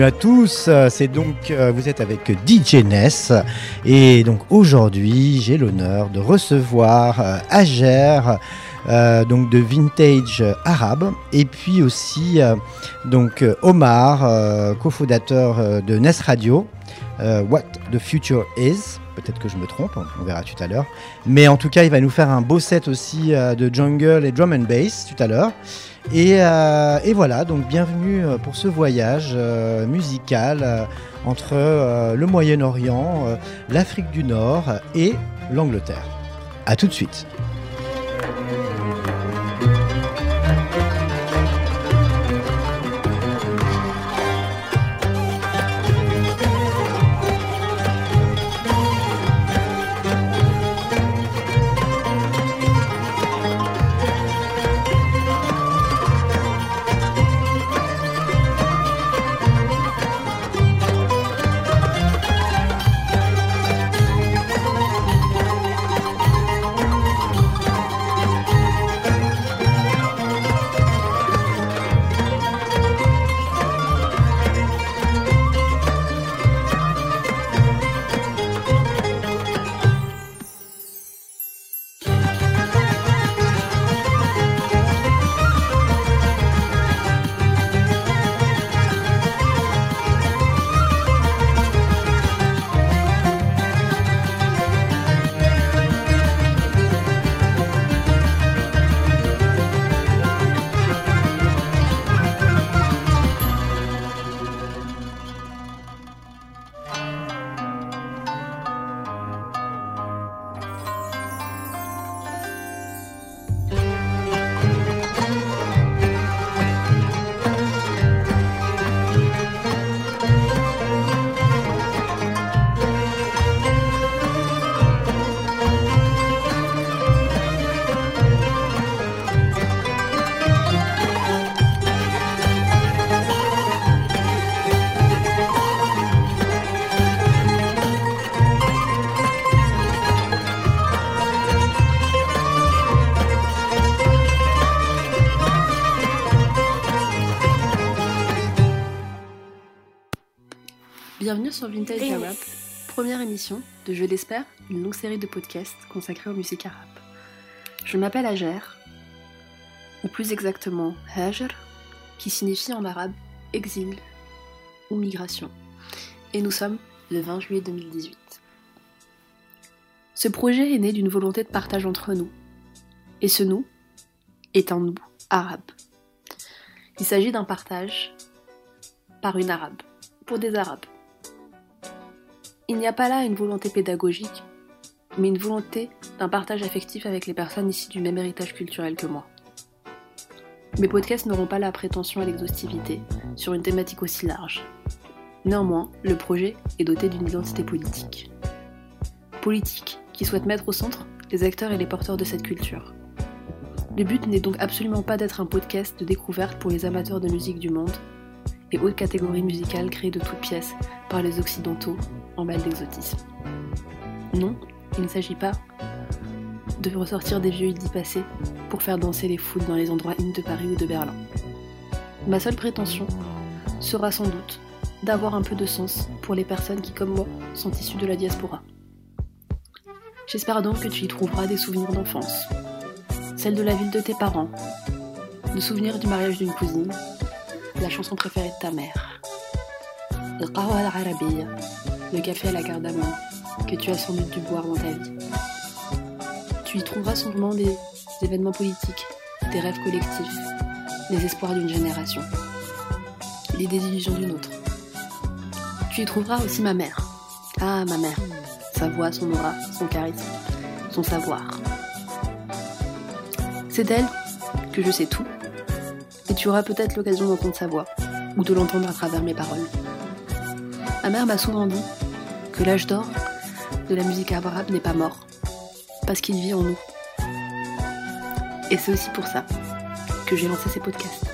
bienvenue à tous. C'est donc, euh, vous êtes avec DJ Ness. Et donc aujourd'hui, j'ai l'honneur de recevoir euh, Ager, euh, donc de Vintage Arabe. Et puis aussi, donc Omar, cofondateur de Ness Radio. What the Future Is. Peut-être que je me trompe, on verra tout à l'heure. Mais en tout cas, il va nous faire un beau set aussi de jungle et drum and bass tout à l'heure. Euh, et, voilà, donc bienvenue euh, pour ce voyage euh, musical entre le Moyen-Orient, l'Afrique du Nord et l'Angleterre. A tout de suite. Je l'espère, une longue série de podcasts consacrés aux musiques arabes. Je m'appelle Ager, ou plus exactement Hajar, qui signifie en arabe exil ou migration. Et nous sommes le 20 juillet 2018. Ce projet est né d'une volonté de partage entre nous. Et ce nous est un nous arabe. Il s'agit d'un partage par une arabe, pour des arabes. Il n'y a pas là une volonté pédagogique, mais une volonté d'un partage affectif avec les personnes issues du même héritage culturel que moi. Mes podcasts n'auront pas la prétention à l'exhaustivité sur une thématique aussi large. Néanmoins, le projet est doté d'une identité politique. Politique qui souhaite mettre au centre les acteurs et les porteurs de cette culture. Le but n'est donc absolument pas d'être un podcast de découverte pour les amateurs de musique du monde et autres catégories musicales créées de toutes pièces par les Occidentaux en mal d'exotisme. Non, il ne s'agit pas de ressortir des vieux idées passés pour faire danser les foules dans les endroits in de Paris ou de Berlin. Ma seule prétention sera sans doute d'avoir un peu de sens pour les personnes qui, comme moi, sont issues de la diaspora. J'espère donc que tu y trouveras des souvenirs d'enfance, celle de la ville de tes parents, le souvenir du mariage d'une cousine, la chanson préférée de ta mère, le café à la cardamome que tu as sans doute dû boire dans ta vie. Tu y trouveras sûrement des événements politiques, des rêves collectifs, les espoirs d'une génération, les désillusions d'une autre. Tu y trouveras aussi ma mère. Ah, ma mère. Sa voix, son aura, son charisme, son savoir. C'est d'elle que je sais tout, et tu auras peut-être l'occasion d'entendre sa voix, ou de l'entendre à travers mes paroles. Ma mère m'a souvent dit l'âge d'or de la musique arabe n'est pas mort, parce qu'il vit en nous. Et c'est aussi pour ça que j'ai lancé ces podcasts.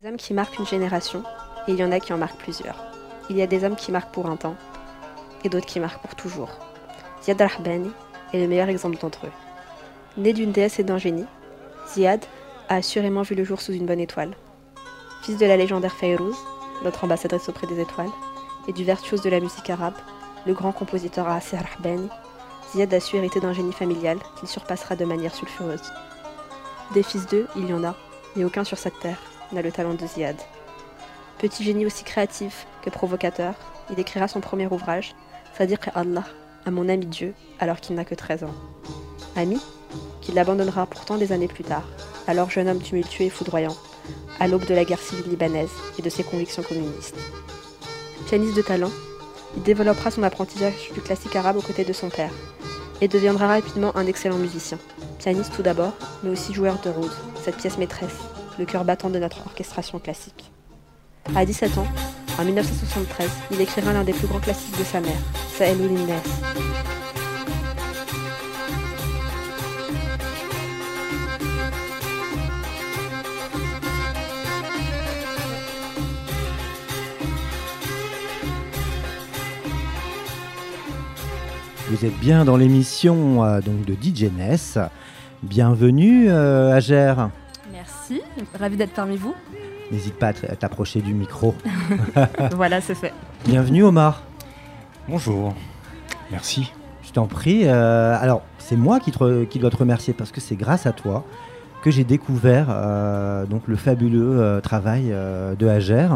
Des hommes qui marquent une génération, et il y en a qui en marquent plusieurs. Il y a des hommes qui marquent pour un temps, et d'autres qui marquent pour toujours. Ziad Rahbani est le meilleur exemple d'entre eux. Né d'une déesse et d'un génie, Ziad a assurément vu le jour sous une bonne étoile. Fils de la légendaire Fayrouz, notre ambassadrice auprès des étoiles, et du virtuose de la musique arabe, le grand compositeur Asir Rahbani, Ziad a su hériter d'un génie familial qu'il surpassera de manière sulfureuse. Des fils d'eux, il y en a, mais aucun sur cette terre n'a le talent de Ziad. Petit génie aussi créatif que provocateur, il écrira son premier ouvrage, Sadiq Allah, à mon ami Dieu, alors qu'il n'a que 13 ans. Ami, qu'il abandonnera pourtant des années plus tard, alors jeune homme tumultueux et foudroyant, à l'aube de la guerre civile libanaise et de ses convictions communistes. Pianiste de talent, il développera son apprentissage du classique arabe aux côtés de son père, et deviendra rapidement un excellent musicien. Pianiste tout d'abord, mais aussi joueur de rose, cette pièce maîtresse, le cœur battant de notre orchestration classique. À 17 ans, en 1973, il écrira l'un des plus grands classiques de sa mère, Sa'elul Innes. Vous êtes bien dans l'émission euh, donc de DJ Ness. Bienvenue euh, Ager. Merci, ravi d'être parmi vous. N'hésite pas à t'approcher du micro. voilà, c'est fait. Bienvenue Omar. Bonjour. Merci. Je t'en prie. euh, alors, c'est moi qui, te re- qui dois te remercier parce que c'est grâce à toi que j'ai découvert euh, donc le fabuleux euh, travail euh, de Ager.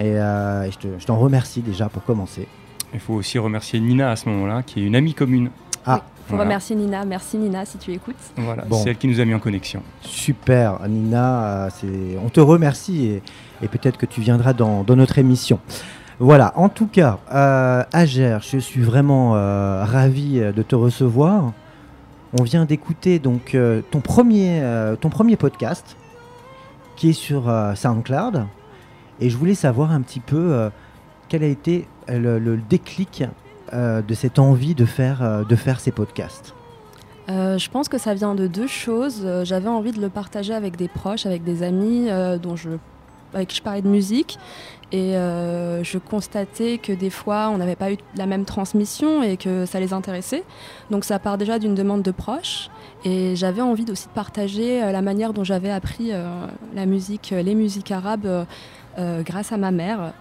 Et euh, je te- je t'en remercie déjà pour commencer. Il faut aussi remercier Nina à ce moment-là, qui est une amie commune. Ah, Faut Voilà. remercier Nina. Merci Nina si tu écoutes. Voilà, Bon. c'est elle qui nous a mis en connexion. super Nina. euh, c'est- on te remercie et, et peut-être que tu viendras dans, dans notre émission. Voilà, en tout cas, euh, Ager, je suis vraiment euh, ravi euh, de te recevoir. On vient d'écouter donc euh, ton, premier, euh, ton premier podcast qui est sur euh, SoundCloud. Et je voulais savoir un petit peu euh, quel a été le, déclic euh, de cette envie de faire, euh, de faire ces podcasts. Euh, je pense que ça vient de deux choses. J'avais envie de le partager avec des proches, avec des amis dont je avec qui je parlais de musique. Et je constatais que des fois, on n'avait pas eu la même transmission et que ça les intéressait. Donc ça part déjà d'une demande de proches. Et j'avais envie aussi de partager la manière dont j'avais appris la musique, les musiques arabes grâce à ma mère,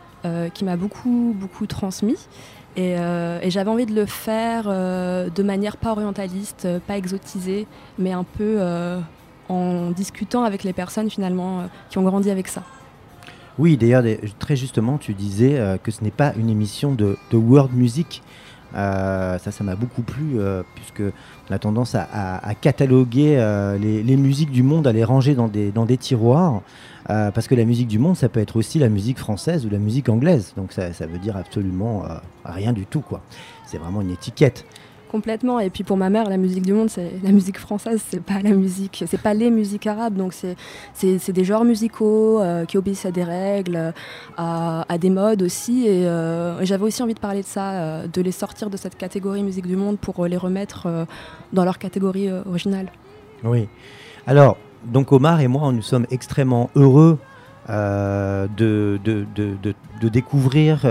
qui m'a beaucoup, beaucoup transmis. Et, et j'avais envie de le faire de manière pas orientaliste, pas exotisée, mais un peu en discutant avec les personnes finalement qui ont grandi avec ça. Oui, d'ailleurs, très justement, tu disais euh, que ce n'est pas une émission de, world music. Euh, ça, ça m'a beaucoup plu, euh, puisque on a tendance à, cataloguer les, musiques du monde, à les ranger dans des, dans des tiroirs. parce que la musique du monde, ça peut être aussi la musique française ou la musique anglaise. Donc ça, ça veut dire absolument rien du tout. quoi. C'est vraiment une étiquette. Complètement. Et puis pour ma mère, la musique du monde, c'est la musique française, c'est pas la musique, c'est pas les musiques arabes. Donc c'est des genres musicaux euh, qui obéissent à des règles, à, des modes aussi. Euh, et j'avais aussi envie de parler de ça, euh, de les sortir de cette catégorie musique du monde pour les remettre dans leur catégorie originale. Oui. Alors donc Omar et moi, nous sommes extrêmement heureux de, de, de, de, découvrir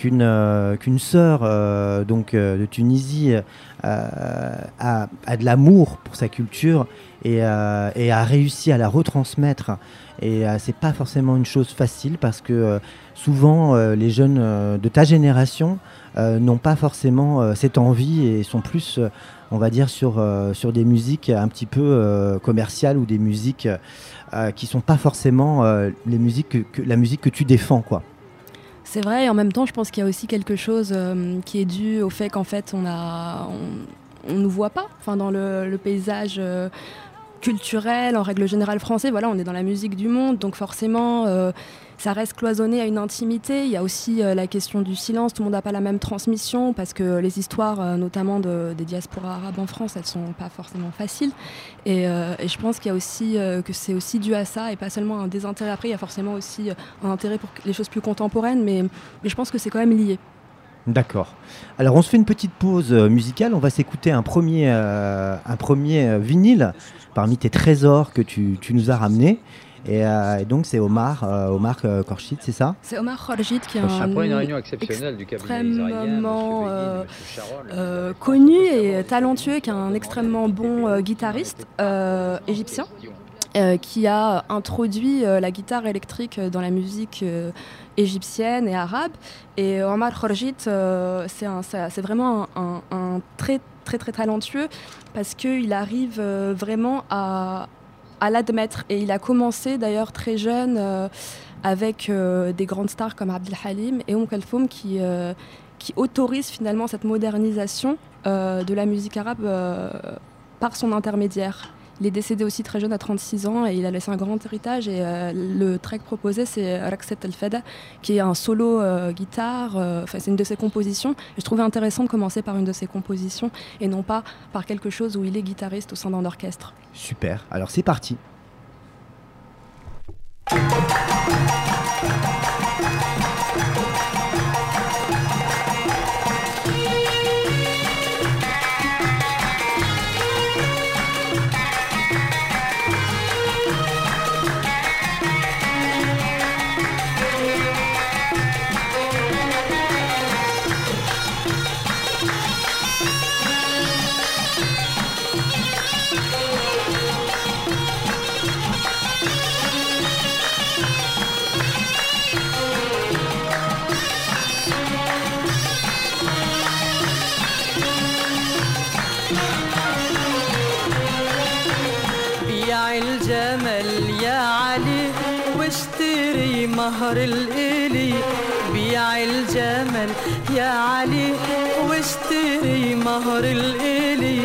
qu'une euh, qu'une sœur euh, donc euh, de Tunisie a, de l'amour pour sa culture et, et, a réussi à la retransmettre. Et c'est pas forcément une chose facile parce que souvent les jeunes de ta génération n'ont pas forcément cette envie et sont plus, on va dire, sur, sur des musiques un petit peu commerciales ou des musiques qui sont pas forcément les musiques que, la musique que tu défends, quoi. C'est vrai, et en même temps, je pense qu'il y a aussi quelque chose euh, qui est dû au fait qu'en fait, on a, on, nous voit pas, dans le, paysage. Euh, culturel, en règle générale français. Voilà, on est dans la musique du monde, donc forcément, euh, ça reste cloisonné à une intimité. Il y a aussi euh, la question du silence. Tout le monde n'a pas la même transmission parce que les histoires, euh, notamment des diasporas arabes en France, elles sont pas forcément faciles. Et, je pense qu'il y a aussi que c'est aussi dû à ça et pas seulement un désintérêt. Après, il y a forcément aussi un intérêt pour les choses plus contemporaines, mais, je pense que c'est quand même lié. D'accord. Alors on se fait une petite pause musicale. On va s'écouter un premier, vinyle parmi tes trésors que tu nous as ramenés. Et, euh, donc c'est Omar, euh, Omar euh, c'est ça C'est Omar Khorjit qui est un Après une réunion exceptionnelle du extrêmement connu et talentueux, qui est un extrêmement bon guitariste égyptien. qui a introduit la guitare électrique dans la musique égyptienne et arabe. Et Omar Khorjit, c'est vraiment un, un, très très très talentueux parce qu'il arrive euh, vraiment à, à l'admettre. Et il a commencé d'ailleurs très jeune euh, avec euh, des grandes stars comme Abdel Halim et Oum Kalfoum qui, qui autorisent finalement cette modernisation de la musique arabe par son intermédiaire. Il est décédé aussi très jeune, à 36 ans, et il a laissé un grand héritage. Et euh, le track proposé, c'est Rakset El Feda, qui est un solo euh, guitare. Euh, enfin, c'est une de ses compositions. Je trouvais intéressant de commencer par une de ses compositions et non pas par quelque chose où il est guitariste au sein d'un orchestre. Super. Alors c'est parti. مهر الإلي. بيع الجمل يا علي واشتري مهر الإلي.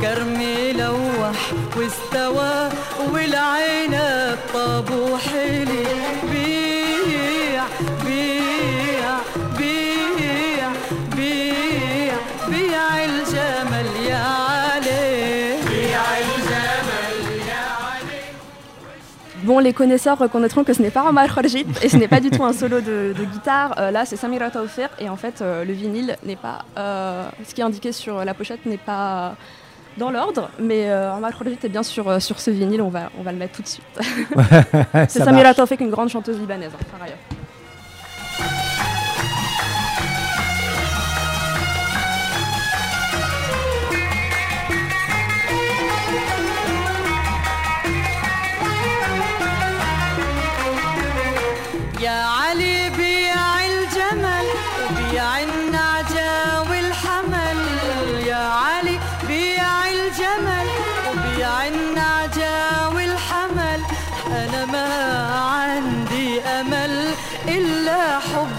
كرمي لوح واستوى والعنب طابو حلي. Bon, les connaisseurs reconnaîtront que ce n'est pas Omar Khorjit et ce n'est pas du tout un solo de, guitare. Euh, là, c'est Samira Taoufir et en fait, euh, le vinyle n'est pas. Euh, ce qui est indiqué sur la pochette n'est pas dans l'ordre, mais Omar Khorjit est bien sûr sur ce vinyle, on va, on va le mettre tout de suite. C'est Samira. Taufik, une grande chanteuse libanaise, hein, par ailleurs.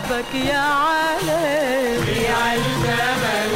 حبك يا علي. يا الجمال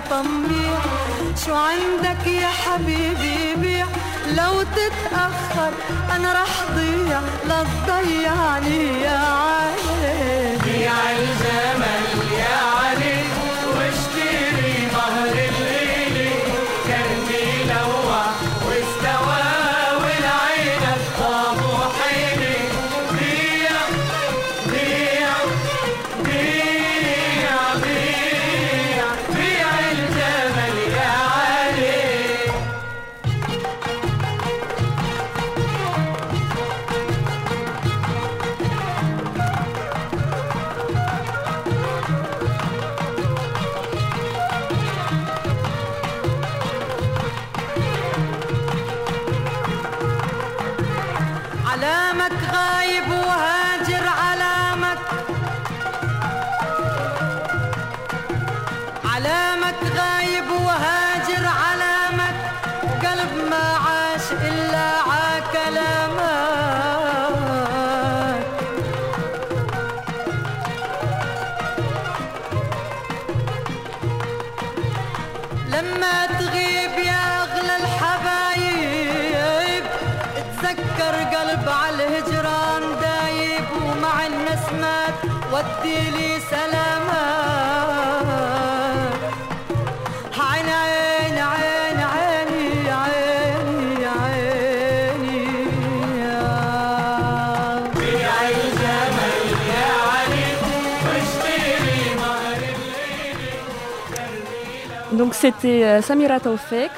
طميع. شو عندك يا حبيبي؟ بيع. لو تتأخر أنا رح ضيع. لا تضيعني يا علي بيع الجمل يا علي Donc c'était euh, Samira Taufek,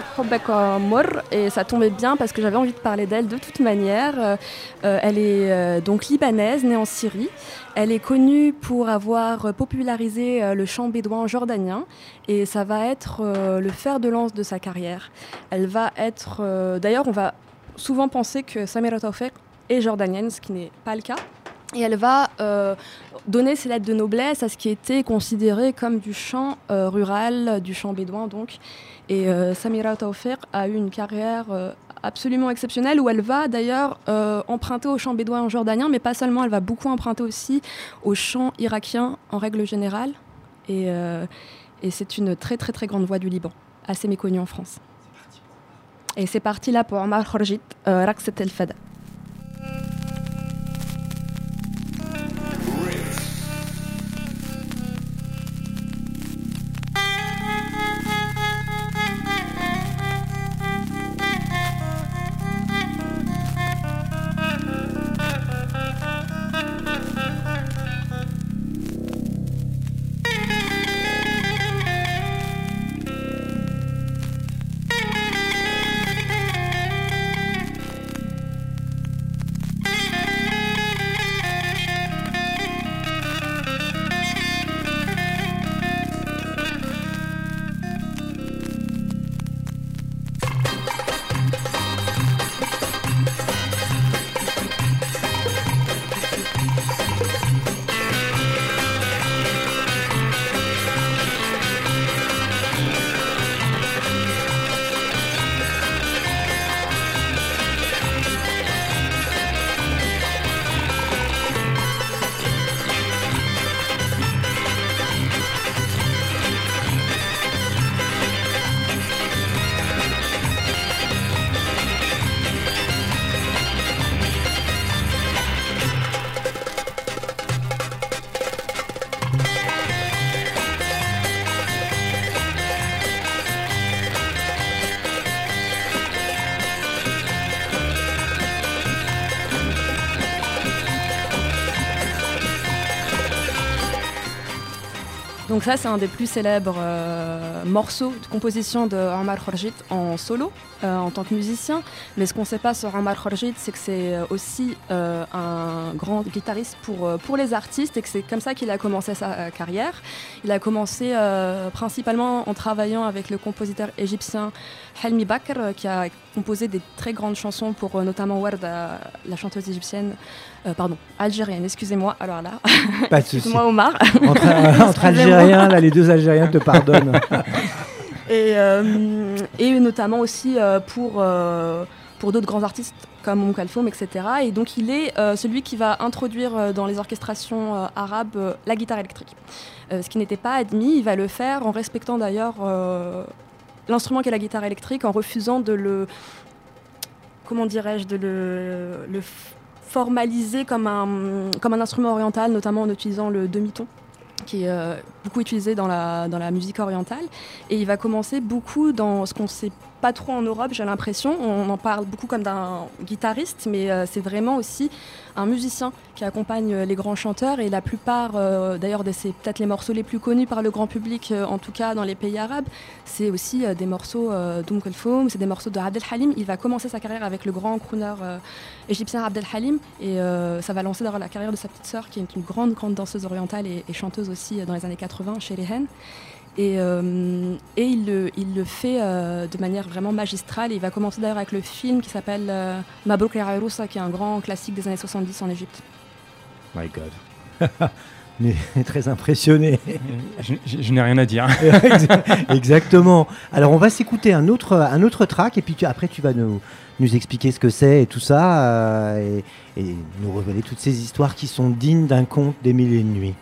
Mor, et ça tombait bien parce que j'avais envie de parler d'elle de toute manière. Euh, euh, elle est donc libanaise, née en Syrie. Elle est connue pour avoir popularisé le chant bédouin jordanien et ça va être le fer de lance de sa carrière. Elle va être, d'ailleurs, on va souvent penser que Samira Taufek est jordanienne, ce qui n'est pas le cas. Et elle va euh, donner ses lettres de noblesse à ce qui était considéré comme du chant euh, rural, du chant bédouin donc. Et euh, Samira Taufir a eu une carrière absolument exceptionnelle où elle va d'ailleurs emprunter au chant bédouin jordanien, mais pas seulement, elle va beaucoup emprunter aussi au chant irakien en règle générale. Et, c'est une très très très grande voix du Liban, assez méconnue en France. Et c'est parti là pour Omar Khorjit, Raqsat El Fada. Ça, c'est un des plus célèbres euh, morceaux de composition de Omar Khorjit en solo, euh, en tant que musicien. Mais ce qu'on ne sait pas sur Omar Khorjit, c'est que c'est euh, aussi euh, un grand guitariste pour, pour les artistes et que c'est comme ça qu'il a commencé sa carrière. Il a commencé principalement en travaillant avec le compositeur égyptien Helmi Bakr, qui a composé des très grandes chansons pour notamment Warda, la chanteuse égyptienne, pardon, algérienne, excusez-moi, alors là, Pas de souci. excuse-moi Omar. Entre, entre Algériens, là, les deux Algériens te pardonnent. et, euh, et notamment aussi euh, pour, euh, pour d'autres grands artistes comme Kalfoum, etc. Et donc il est celui qui va introduire dans les orchestrations arabes la guitare électrique. Ce qui n'était pas admis, il va le faire en respectant d'ailleurs l'instrument qu'est la guitare électrique, en refusant de le, comment dirais-je, de le, le formaliser comme un, comme un instrument oriental, notamment en utilisant le demi-ton qui est euh, beaucoup utilisé dans la, dans la musique orientale. Et il va commencer beaucoup dans ce qu'on sait pas trop en Europe, j'ai l'impression. On en parle beaucoup comme d'un guitariste, mais euh, c'est vraiment aussi un musicien qui accompagne euh, les grands chanteurs. Et la plupart, euh, d'ailleurs, c'est peut-être les morceaux les plus connus par le grand public, euh, en tout cas dans les pays arabes, c'est aussi des morceaux d'Oum c'est des morceaux de Abdel Halim. Il va commencer sa carrière avec le grand crooner égyptien Abdel Halim, et ça va lancer d'ailleurs la carrière de sa petite sœur, qui est une grande, grande danseuse orientale et, chanteuse aussi dans les années 80 chez les Hen. Et, euh, et il, le, il le fait euh, de manière vraiment magistrale. Et il va commencer d'ailleurs avec le film qui s'appelle euh, Mabrouk qui est un grand classique des années 70 en Égypte. My God. On est très impressionné. Je, je- je n'ai rien à dire. Exactement. Alors on va s'écouter un autre, un autre track et puis tu- après tu vas nous, nous expliquer ce que c'est et tout ça euh, et, et nous révéler toutes ces histoires qui sont dignes d'un conte des mille et une nuits.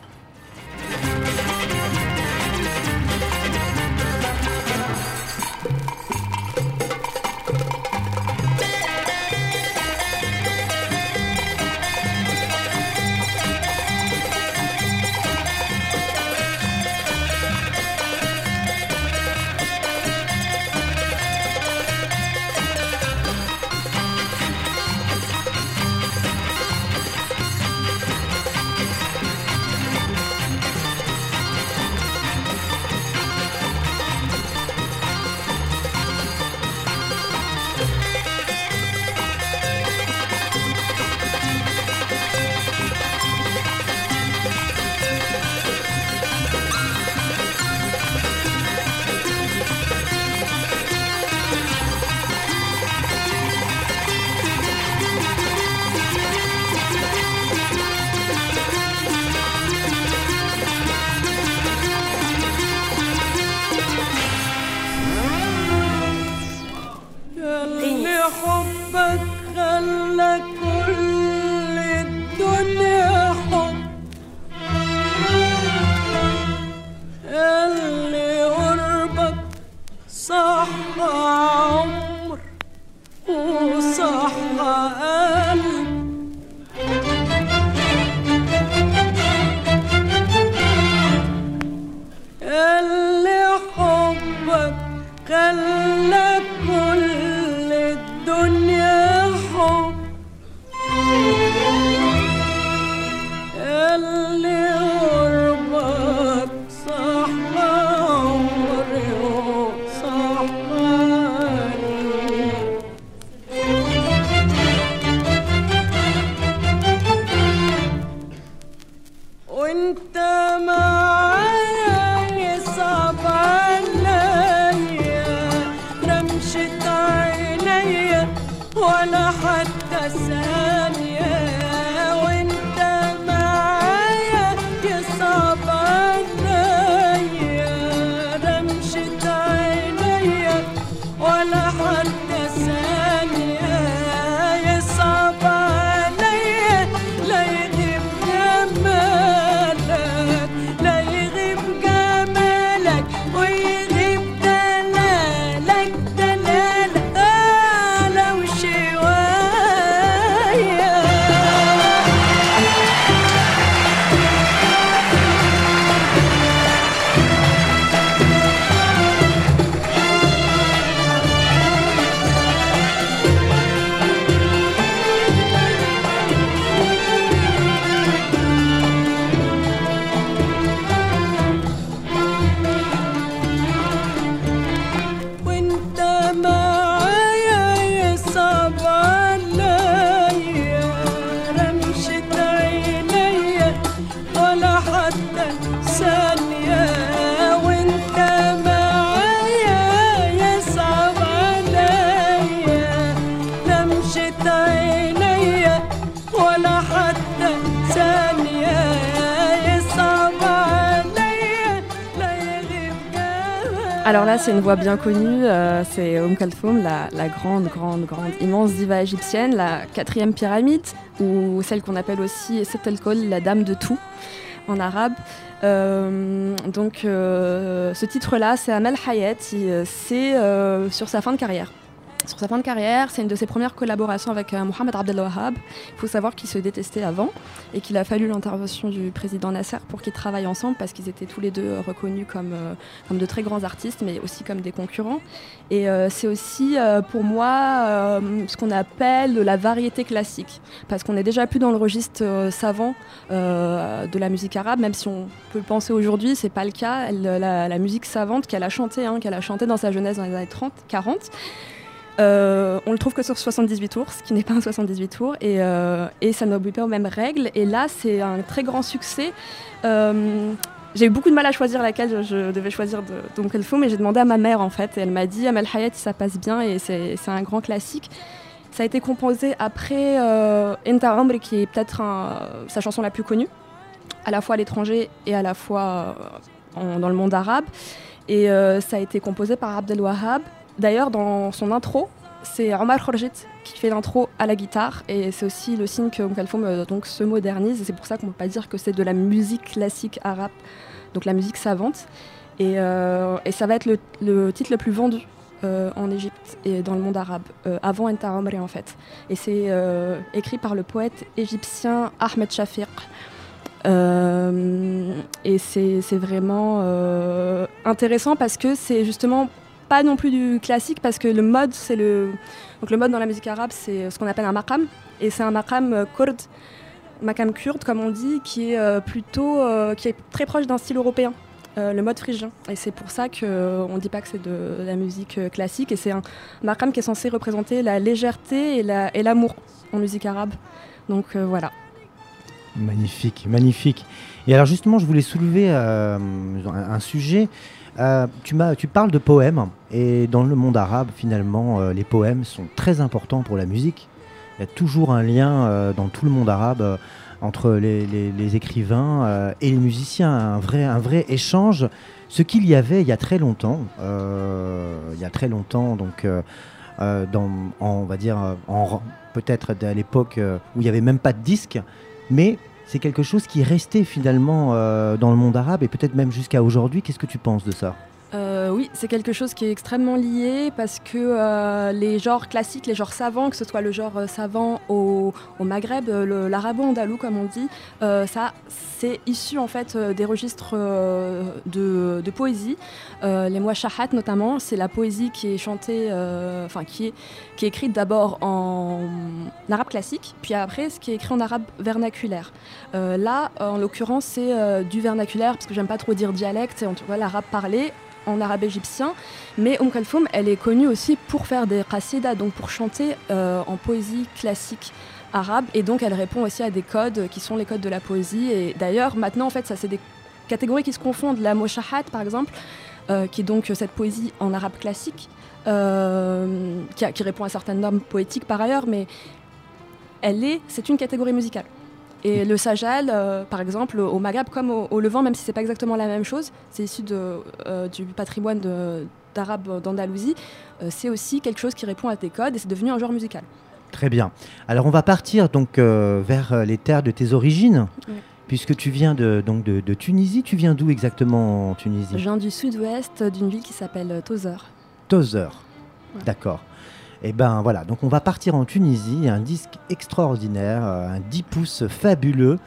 Alors là, c'est une voix bien connue, euh, c'est Om Kalthoum, la, grande, grande, grande, immense diva égyptienne, la quatrième pyramide, ou celle qu'on appelle aussi Setel Kol, la dame de tout en arabe. Euh, donc euh, ce titre-là, c'est Amel Hayat, c'est sur sa fin de carrière. Sur sa fin de carrière, c'est une de ses premières collaborations avec euh, Mohamed Abdel Wahab. Il faut savoir qu'ils se détestaient avant et qu'il a fallu l'intervention du président Nasser pour qu'ils travaillent ensemble parce qu'ils étaient tous les deux euh, reconnus comme, euh, comme de très grands artistes, mais aussi comme des concurrents. Et euh, c'est aussi pour moi ce qu'on appelle la variété classique, parce qu'on n'est déjà plus dans le registre savant de la musique arabe, même si on peut le penser aujourd'hui, c'est pas le cas. La, musique savante qu'elle a chantée, hein, qu'elle a chanté dans sa jeunesse dans les années 30, 40. Euh, on le trouve que sur 78 tours, ce qui n'est pas un 78 tours, et, euh, ça n'obéit pas aux mêmes règles. Et là, c'est un très grand succès. Euh, j'ai eu beaucoup de mal à choisir laquelle je, devais choisir de donc Elfo, mais j'ai demandé à ma mère en fait, et elle m'a dit Amel Hayat, ça passe bien, et c'est un grand classique. Ça a été composé après Enta Amr, qui est peut-être sa chanson la plus connue, à la fois à l'étranger et à la fois dans le monde arabe. Et ça a été composé par Abdel Wahab. D'ailleurs, dans son intro, c'est Omar Khorjit qui fait l'intro à la guitare. Et c'est aussi le signe que Kalthoum euh, donc, se modernise. Et c'est pour ça qu'on ne peut pas dire que c'est de la musique classique arabe, donc la musique savante. Et, euh, ça va être le, titre le plus vendu euh, en Égypte et dans le monde arabe, avant Enta Omri en fait. Et c'est écrit par le poète égyptien Ahmed Shafiq. Et c'est vraiment intéressant parce que c'est justement pas non plus du classique parce que le mode c'est le donc le mode dans la musique arabe c'est ce qu'on appelle un maqam et c'est un maqam euh, kurde maqam kurde comme on dit qui est euh, plutôt euh, qui est très proche d'un style européen le mode phrygien. Et c'est pour ça que euh, on dit pas que c'est de la musique classique. Et c'est un maqam qui est censé représenter la légèreté et la- et l'amour en musique arabe. Donc voilà. Magnifique, magnifique. Et alors justement, je voulais soulever un sujet. Euh, tu, parles de poèmes, et dans le monde arabe, finalement, euh, les poèmes sont très importants pour la musique. Il y a toujours un lien euh, dans tout le monde arabe entre les, écrivains et les musiciens, un vrai, échange. Ce qu'il y avait il y a très longtemps, il y a très longtemps, donc on va dire, peut-être à l'époque où il n'y avait même pas de disque, mais c'est quelque chose qui est resté finalement euh, dans le monde arabe et peut-être même jusqu'à aujourd'hui. Qu'est-ce que tu penses de ça? Euh, oui, c'est quelque chose qui est extrêmement lié parce que euh, les genres classiques, les genres savants, que ce soit le genre savant au, Maghreb, l'arabo-andalou comme on dit, ça c'est issu en fait des registres de, poésie. Les shahat notamment, c'est la poésie qui est chantée, enfin qui est, qui est écrite d'abord en arabe classique, puis après ce qui est écrit en arabe vernaculaire. Euh, là, en l'occurrence, c'est euh, du vernaculaire, parce que j'aime pas trop dire dialecte, en tout cas l'arabe parlé en arabe égyptien. Mais Umm Kalthoum, elle est connue aussi pour faire des qasidas, donc pour chanter euh, en poésie classique arabe. Et donc, elle répond aussi à des codes qui sont les codes de la poésie. Et d'ailleurs, maintenant, en fait, ça, c'est des catégories qui se confondent. La moshahat, par exemple, qui est donc cette poésie en arabe classique, euh, qui, a- qui répond à certaines normes poétiques par ailleurs, mais elle est, c'est une catégorie musicale. Et le sajal, euh, par exemple, au Maghreb comme au, au Levant, même si c'est pas exactement la même chose, c'est issu de, euh, du patrimoine de- d'arabe d'Andalousie, c'est aussi quelque chose qui répond à tes codes et c'est devenu un genre musical. Très bien. Alors on va partir donc vers les terres de tes origines, Oui. puisque tu viens de, donc de, de Tunisie. Tu viens d'où exactement en Je Tunisie viens du sud-ouest d'une ville qui s'appelle Ouais. D'accord. Et ben voilà, donc on va partir en Tunisie, un disque extraordinaire, euh, un 10 pouces fabuleux.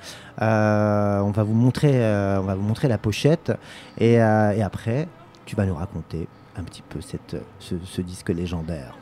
Euh, on va vous montrer, euh, on va vous montrer la pochette et, euh, et après, tu vas nous raconter un petit peu cette, ce, ce disque légendaire.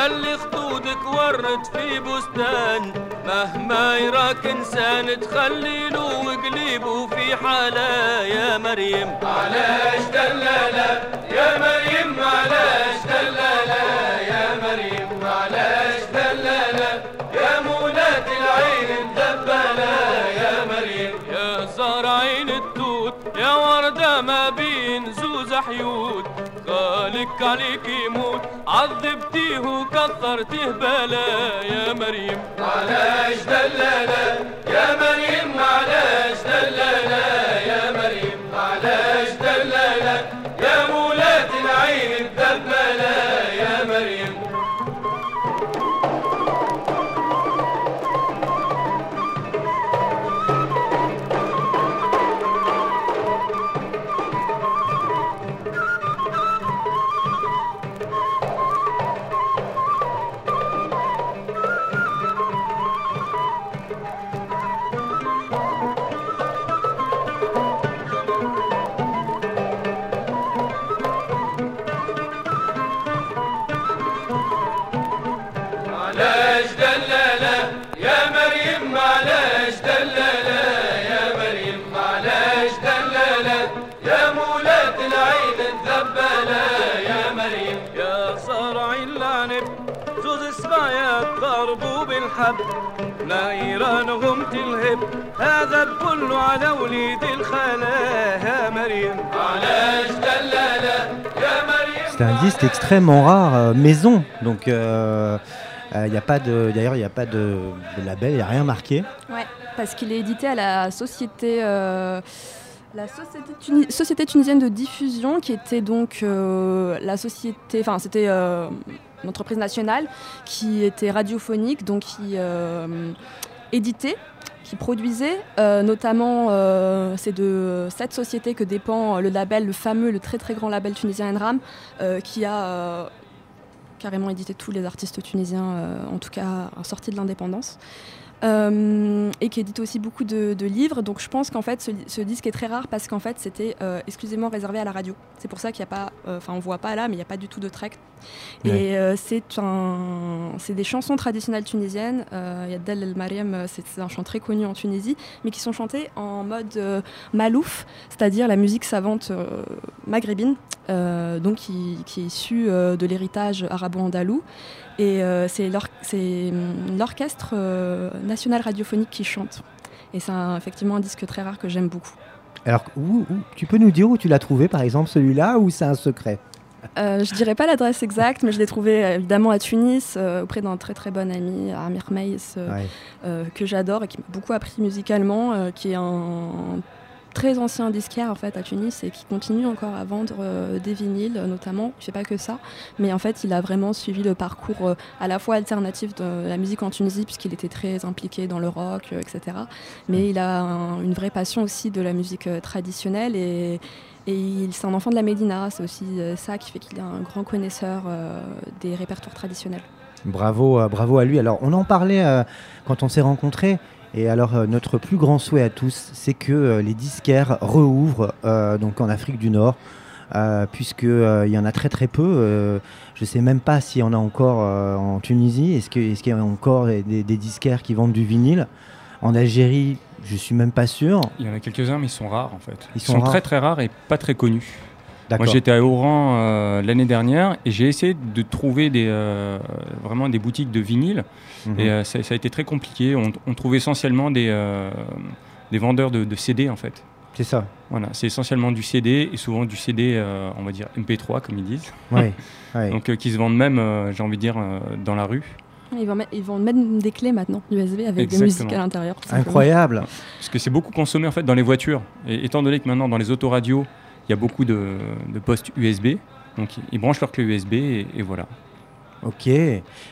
ياللي خدودك ورد في بستان. مهما يراك إنسان تخلي له قليبه في حالة. يا مريم علاش دلالة؟ يا مريم علاش دلالة؟ يا مريم علاش دلالة؟ يا مولاة العين مدبلة يا مريم يا زهر عين التوت يا وردة ما بين زوز حيوت. خالك عليك يموت عذبتيه وكثرتيه بلا يا مريم. علاش دلالة؟ يا مريم علاش دلالة؟ يا مريم ضربوا بالحب نايرانهم تلهب هذا كله على وليد الخلا يا مريم علاش دلالة يا مريم C'est un disque extrêmement rare, euh, maison. Donc, il euh, n'y a pas de. D'ailleurs, il n'y a pas de, de label, il n'y a rien marqué. Ouais, parce qu'il est édité à la société. euh, la société, Tuni- Société tunisienne de diffusion, qui était donc euh, la société, enfin c'était euh, une entreprise nationale qui était radiophonique, donc qui euh, éditait, qui produisait, euh, notamment euh, c'est de cette société que dépend le label, le fameux, le très très grand label tunisien Enram, qui a carrément édité tous les artistes tunisiens, en tout cas sortis de l'indépendance. Euh, et qui édite aussi beaucoup de, de livres. Donc je pense qu'en fait ce, ce disque est très rare parce qu'en fait c'était euh, exclusivement réservé à la radio. C'est pour ça qu'il n'y a pas, euh, enfin on voit pas là, mais il n'y a pas du tout de track. Ouais. Et c'est c'est des chansons traditionnelles tunisiennes. Il y a Del El Mariam, c'est un chant très connu en Tunisie, mais qui sont chantées en mode malouf, c'est-à-dire la musique savante maghrébine, donc qui, qui est issue de l'héritage arabo-andalou. Et euh, c'est hum, l'orchestre euh, national radiophonique qui chante. Et c'est effectivement un disque très rare que j'aime beaucoup. Alors, où, où- tu peux nous dire où tu l'as trouvé, par exemple, celui-là, ou c'est un secret? Euh, je dirais pas l'adresse exacte, mais je l'ai trouvé euh, évidemment à Tunis, euh, auprès d'un très très bon ami, Amir Meis, euh, Ouais. que j'adore et qui m'a beaucoup appris musicalement, qui est un très ancien disquaire en fait à Tunis et qui continue encore à vendre euh, des vinyles euh, notamment. Il fait pas que ça, mais en fait il a vraiment suivi le parcours euh, à la fois alternatif de la musique en Tunisie puisqu'il était très impliqué dans le rock, etc. Mais il a un- une vraie passion aussi de la musique traditionnelle et et c'est un enfant de la Médina, c'est aussi ça qui fait qu'il est un grand connaisseur des répertoires traditionnels. Bravo, bravo à lui. Alors, on en parlait quand on s'est rencontrés. Et alors, euh, notre plus grand souhait à tous, c'est que euh, les disquaires rouvrent euh, donc en Afrique du Nord, euh, puisque euh, il y en a très très peu. je sais même pas s'il y en a encore en Tunisie. Est-ce que- est-ce qu'il y a encore des, des disquaires qui vendent du vinyle? En Algérie, je suis même pas sûr. Il y en a quelques-uns, mais ils sont rares en fait. Ils Ils, sont très très rares et pas très connus. Moi j'étais à Oran l'année dernière et j'ai essayé de trouver des, vraiment des boutiques de vinyle Et euh, ça, ça a été très compliqué. On, on trouve essentiellement des, euh, des vendeurs de, de CD en fait. C'est ça. Voilà, c'est essentiellement du CD et souvent du CD, euh, on va dire MP3 comme ils disent. Ouais. ouais. Donc euh, qui se vendent même, euh, j'ai envie de dire, euh, dans la rue. Ils vont, mettre, ils vont mettre des clés maintenant, USB, avec des musiques à l'intérieur. Incroyable. Parce que c'est beaucoup consommé en fait dans les voitures. Et étant donné que maintenant dans les autoradios, il y a beaucoup de, de postes USB, donc ils- ils branchent leur clé USB et, et voilà. Ok.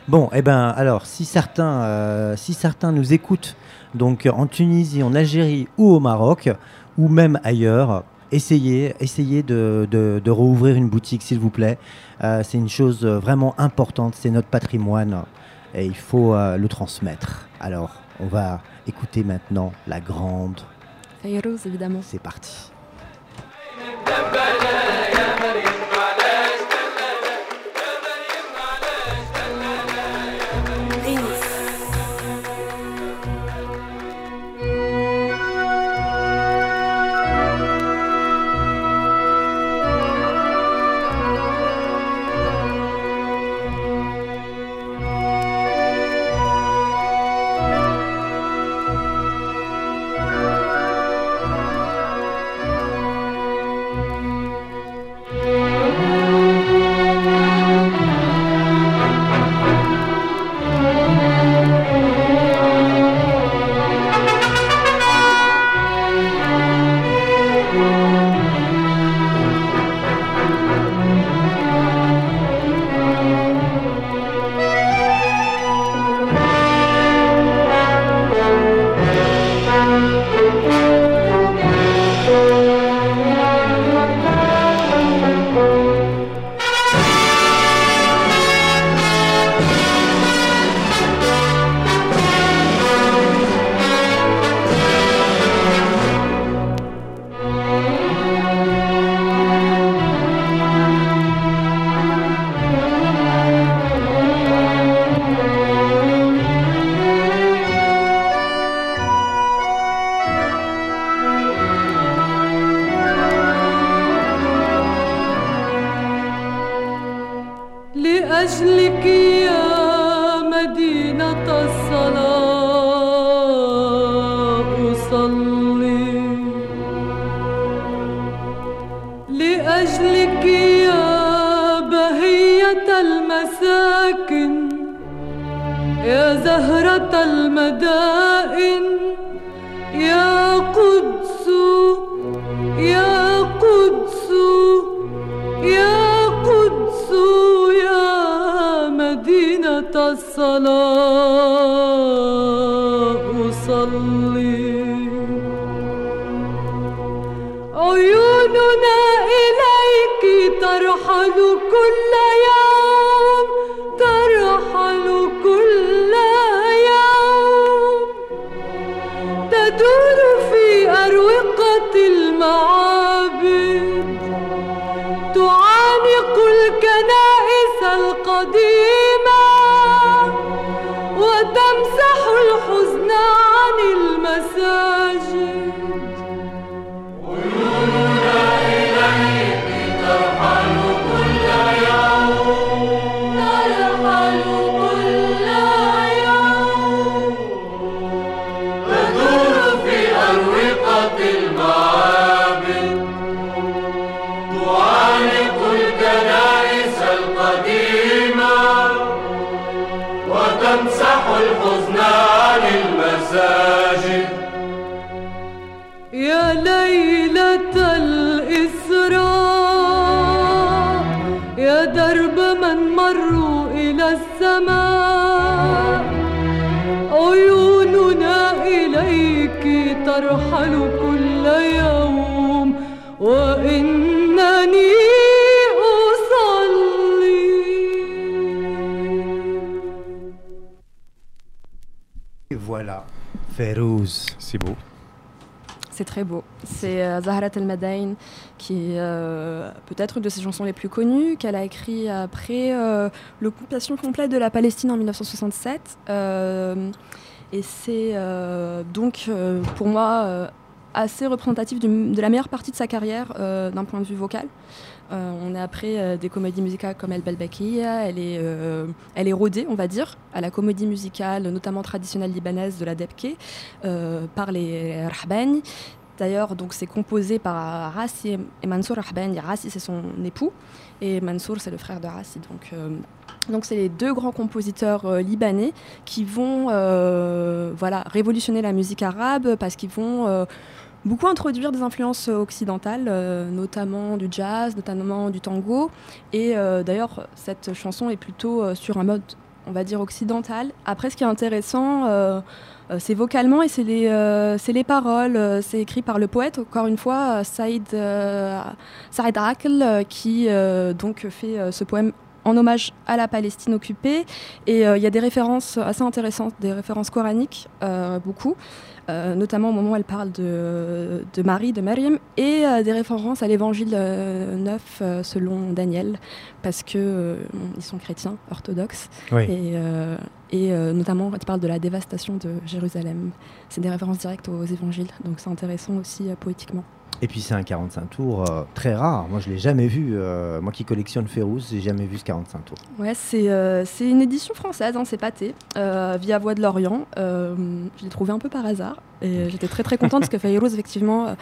Bon, eh ben, alors, si certains, euh, si certains nous écoutent, donc en Tunisie, en Algérie ou au Maroc, ou même ailleurs, essayez, essayez de, de, de rouvrir une boutique, s'il vous plaît. Euh, c'est une chose euh, vraiment importante, c'est notre patrimoine et il faut euh, le transmettre. Alors, on va écouter maintenant la grande. Fayrouz, évidemment. C'est parti. Zahrat El Madain, qui est euh, peut-être une de ses chansons les plus connues, qu'elle a écrit après euh, l'occupation complète de la Palestine en 1967. Euh, et c'est donc pour moi assez représentatif de la meilleure partie de sa carrière d'un point de vue vocal. On est après des comédies musicales comme El Belbakia, elle est, elle est rodée, on va dire, à la comédie musicale, notamment traditionnelle libanaise de la Debke, par les Rahbani. D'ailleurs, donc c'est composé par Rassi et Mansour Rahbani. Rassi, c'est son époux, et Mansour, c'est le frère de Rassi. Donc, euh, donc c'est les deux grands compositeurs euh, libanais qui vont euh, voilà, révolutionner la musique arabe parce qu'ils vont beaucoup introduire des influences occidentales, notamment du jazz, notamment du tango. Et d'ailleurs, cette chanson est plutôt sur un mode, on va dire, occidental. Après, ce qui est intéressant, c'est vocalement et c'est les, euh, les paroles. Euh, C'est écrit par le poète, encore une fois, euh, Saïd, euh, Saïd Akl, euh, qui euh, donc fait euh, ce poème en hommage à la Palestine occupée. Et euh, il y a des références assez intéressantes, des références coraniques, euh, beaucoup. Euh, notamment au moment où elle parle de, de Marie, de Maryam, et euh, des références à l'évangile euh, 9 euh, selon Daniel, parce que ils sont chrétiens, orthodoxes, Oui. et, et notamment il parle de la dévastation de Jérusalem. C'est des références directes aux évangiles, donc c'est intéressant aussi poétiquement. Et puis c'est un 45 tours euh, très rare. Moi je l'ai jamais vu. euh, moi qui collectionne Férouz, j'ai jamais vu ce 45 tours. Ouais, c'est euh, c'est une édition française, hein, c'est pâté, euh, via Voix de l'Orient. Je l'ai trouvé un peu par hasard et j'étais très très contente parce que Fayrouz, effectivement,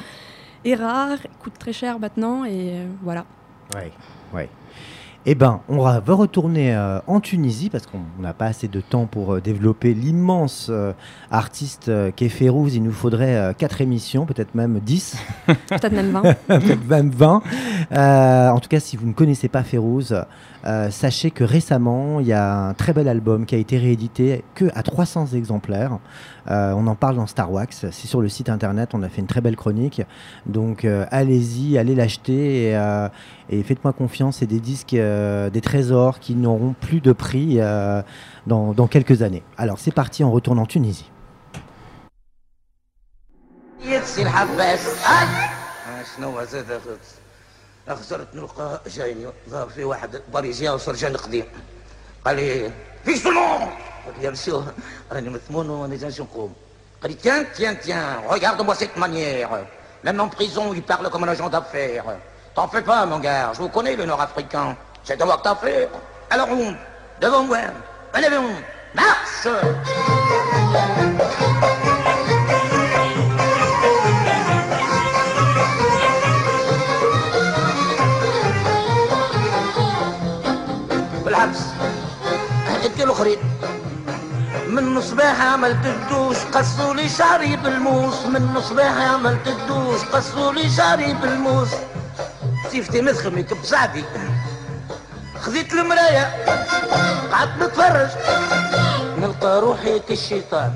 est rare, coûte très cher maintenant et voilà. Ouais, ouais. Eh ben, on va retourner euh, en Tunisie parce qu'on n'a pas assez de temps pour euh, développer l'immense euh, artiste qu'est Férouz. Il nous faudrait quatre émissions, peut-être même 10. Peut-être même 20. peut-être même 20. Euh, en tout cas, si vous ne connaissez pas Férouz, euh, sachez que récemment, il y a un très bel album qui a été réédité que à 300 exemplaires. Euh, on en parle dans Star Wax. C'est sur le site internet. On a fait une très belle chronique. Donc, euh, allez-y, allez l'acheter et, euh, et faites-moi confiance. C'est des disques, euh, des trésors qui n'auront plus de prix euh, dans, dans quelques années. Alors, c'est parti. On retourne en Tunisie. خسرت نلقى جايني ظهر في واحد باريزيان وسرجان قديم قال لي في شنو قلت له مسيو راني مثمون وانا جاي نقوم قال لي tiens tiens tiens regarde-moi cette manière même en prison il parle comme un agent d'affaires t'en fais pas mon gars je vous connais le nord-africain c'est de moi que t'as fait alors on devant moi en avant marche انت الأخرين. من صباح عملت الدوش قصوا لي شعري بالموس من صباح عملت الدوش قصوا لي شعري بالموس سيفتي مسخم يكب سعدي. خذيت المراية قعدت نتفرج. نلقى روحي كالشيطان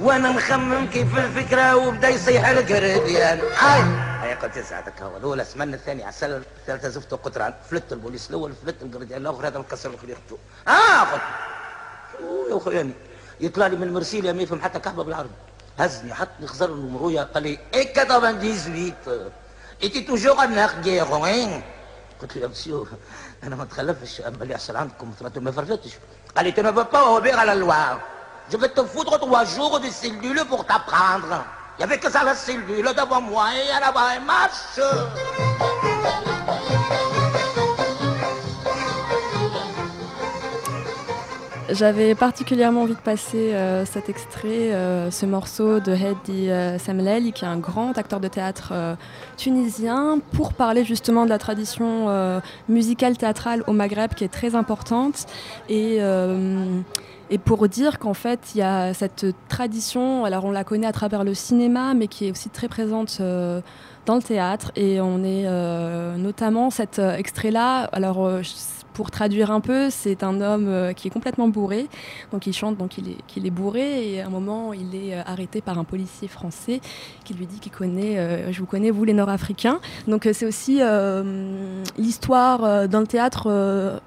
وأنا نخمم كيف الفكرة وبدا يصيح القرديان هاي قلت يسعدك هو الأولى سمن الثاني عسل الثالثة زفت قطران. فلت البوليس الأول فلت القرديان الآخر هذا مكسر خليقته آه قلت يا اخواني يطلع لي من مرسيل ما يفهم حتى كحبه بالعربي. هزني حطني خزر المرويه قال لي إيه 98 ايتي توجور ان وين؟ قلت له يا مسيو أنا ما تخلفش. أما اللي يحصل عندكم ما فرفتش. قال لي veux pas obéir à la loi je vais te foutre trois jours de cellule pour t'apprendre. Il y avait que ça la cellule devant moi et à la bas marche J'avais particulièrement envie de passer euh, cet extrait, euh, ce morceau de Hedi euh, qui est un grand acteur de théâtre euh, tunisien, pour parler justement de la tradition musicale théâtrale au Maghreb, qui est très importante, et, pour dire qu'en fait, il y a cette tradition, alors on la connaît à travers le cinéma, mais qui est aussi très présente dans le théâtre, et on est notamment cet extrait-là, alors pour traduire un peu, c'est un homme euh, qui est complètement bourré. Donc il chante donc il est, est bourré et à un moment il est euh, arrêté par un policier français qui lui dit qu'il connaît, euh, je vous connais vous les Nord-Africains. Donc c'est aussi l'histoire dans le théâtre.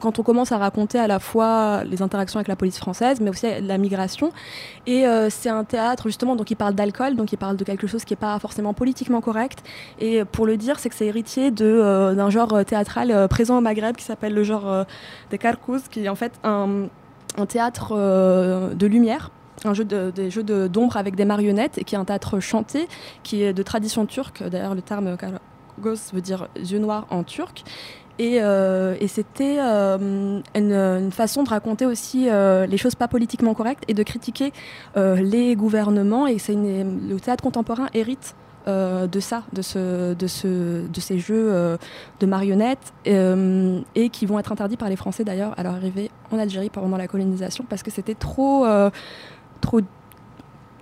Quand on commence à raconter à la fois les interactions avec la police française, mais aussi la migration. Et euh, c'est un théâtre, justement, donc il parle d'alcool, donc il parle de quelque chose qui n'est pas forcément politiquement correct. Et pour le dire, c'est que c'est héritier de, euh, d'un genre euh, théâtral présent au Maghreb qui s'appelle le genre euh, des carcous, qui est en fait un, un théâtre de lumière. Un jeu de, des jeux d'ombre avec des marionnettes et qui est un théâtre chanté qui est de tradition turque. D'ailleurs, le terme kargos veut dire yeux noirs en turc. Et, euh, et c'était euh, une, façon de raconter aussi euh, les choses pas politiquement correctes et de critiquer les gouvernements. Et c'est le théâtre contemporain hérite de ça, de, ce, de, ce, de ces jeux de marionnettes, et qui vont être interdits par les Français d'ailleurs à leur arrivée en Algérie pendant la colonisation, parce que c'était trop, trop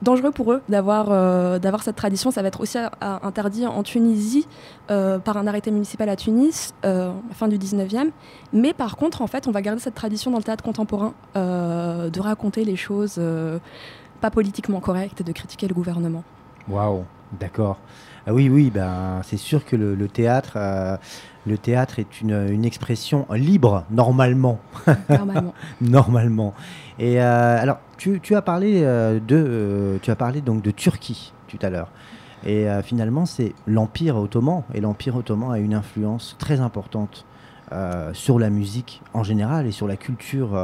dangereux pour eux d'avoir euh, d'avoir cette tradition. Ça va être aussi interdit en Tunisie euh, par un arrêté municipal à Tunis, euh, fin du 19e. Mais par contre, en fait, on va garder cette tradition dans le théâtre contemporain euh, de raconter les choses pas politiquement correctes et de critiquer le gouvernement. Waouh, d'accord. Ah oui, oui, ben, c'est sûr que le, théâtre, le théâtre est une, une expression libre, normalement. Normalement. normalement. Et euh, alors, tu, tu as parlé euh, de, euh, tu as parlé donc de Turquie tout à l'heure. Et finalement, c'est l'Empire ottoman. Et l'Empire ottoman a une influence très importante sur la musique en général et sur la culture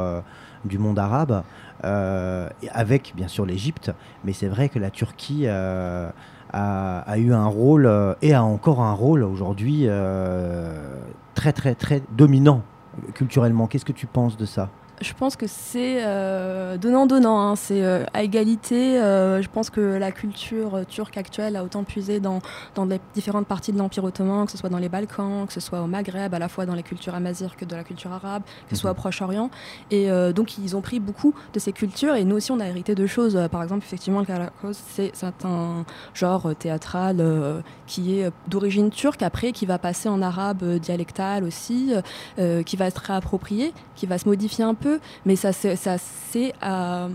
du monde arabe, avec bien sûr l'Égypte. Mais c'est vrai que la Turquie a, eu un rôle euh, et a encore un rôle aujourd'hui euh, très très très dominant culturellement. Qu'est-ce que tu penses de ça? Je pense que c'est euh, donnant-donnant, hein. c'est euh, à égalité. euh, je pense que la culture turque actuelle a autant puisé dans, dans les différentes parties de l'Empire ottoman, que ce soit dans les Balkans, que ce soit au Maghreb, à la fois dans les cultures amazighes que de la culture arabe, que ce soit au Proche-Orient. Et donc ils ont pris beaucoup de ces cultures et nous aussi on a hérité de choses. Par exemple, effectivement, le karakos, c'est un genre théâtral qui est d'origine turque, après qui va passer en arabe dialectal aussi, qui va être réapproprié, qui va se modifier un peu, mais ça c'est à,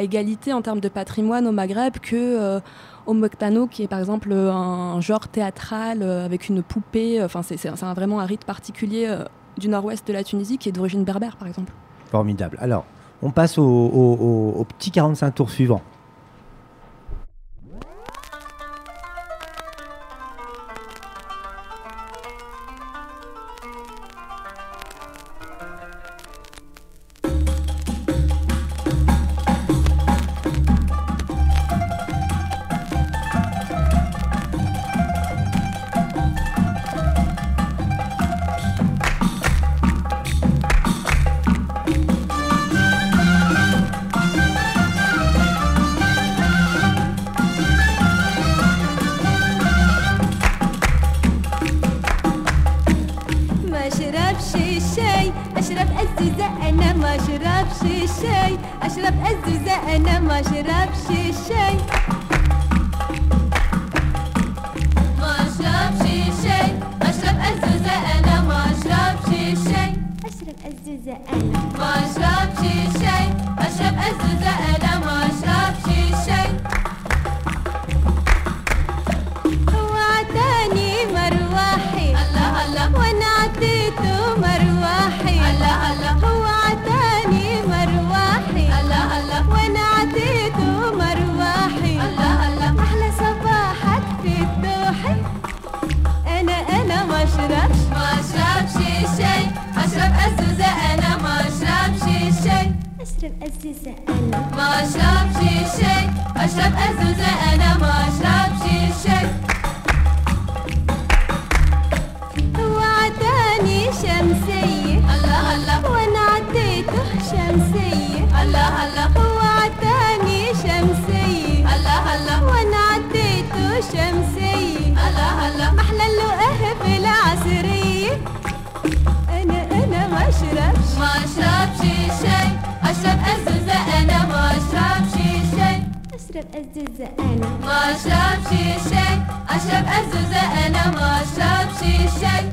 égalité en termes de patrimoine au Maghreb que euh, au Moktano, qui est par exemple un genre théâtral euh, avec une poupée. Enfin, c'est vraiment un rite particulier euh, du nord-ouest de la Tunisie qui est d'origine berbère, par exemple. Formidable. Alors, on passe au- au petit 45 tours suivant. أزوزة أنا ما شربش الشاي أشرب أزوزة أنا ما شربش الشاي ما أشربش شاي أشرب أزوزة أنا ما أشربش شاي هو عداني شمسية الله الله وأنا عديته شمسية الله الله هو عداني شمسية الله الله وأنا عديته شمسية الله الله محلى اللقاه بالعصريه أنا أنا ما أشربش ما أشربش أشرب ازوزة أنا ما اشربش شاي أشرب ازوزة أنا. ما اشربش شاي أشرب ازوزة أنا ما اشربش شاي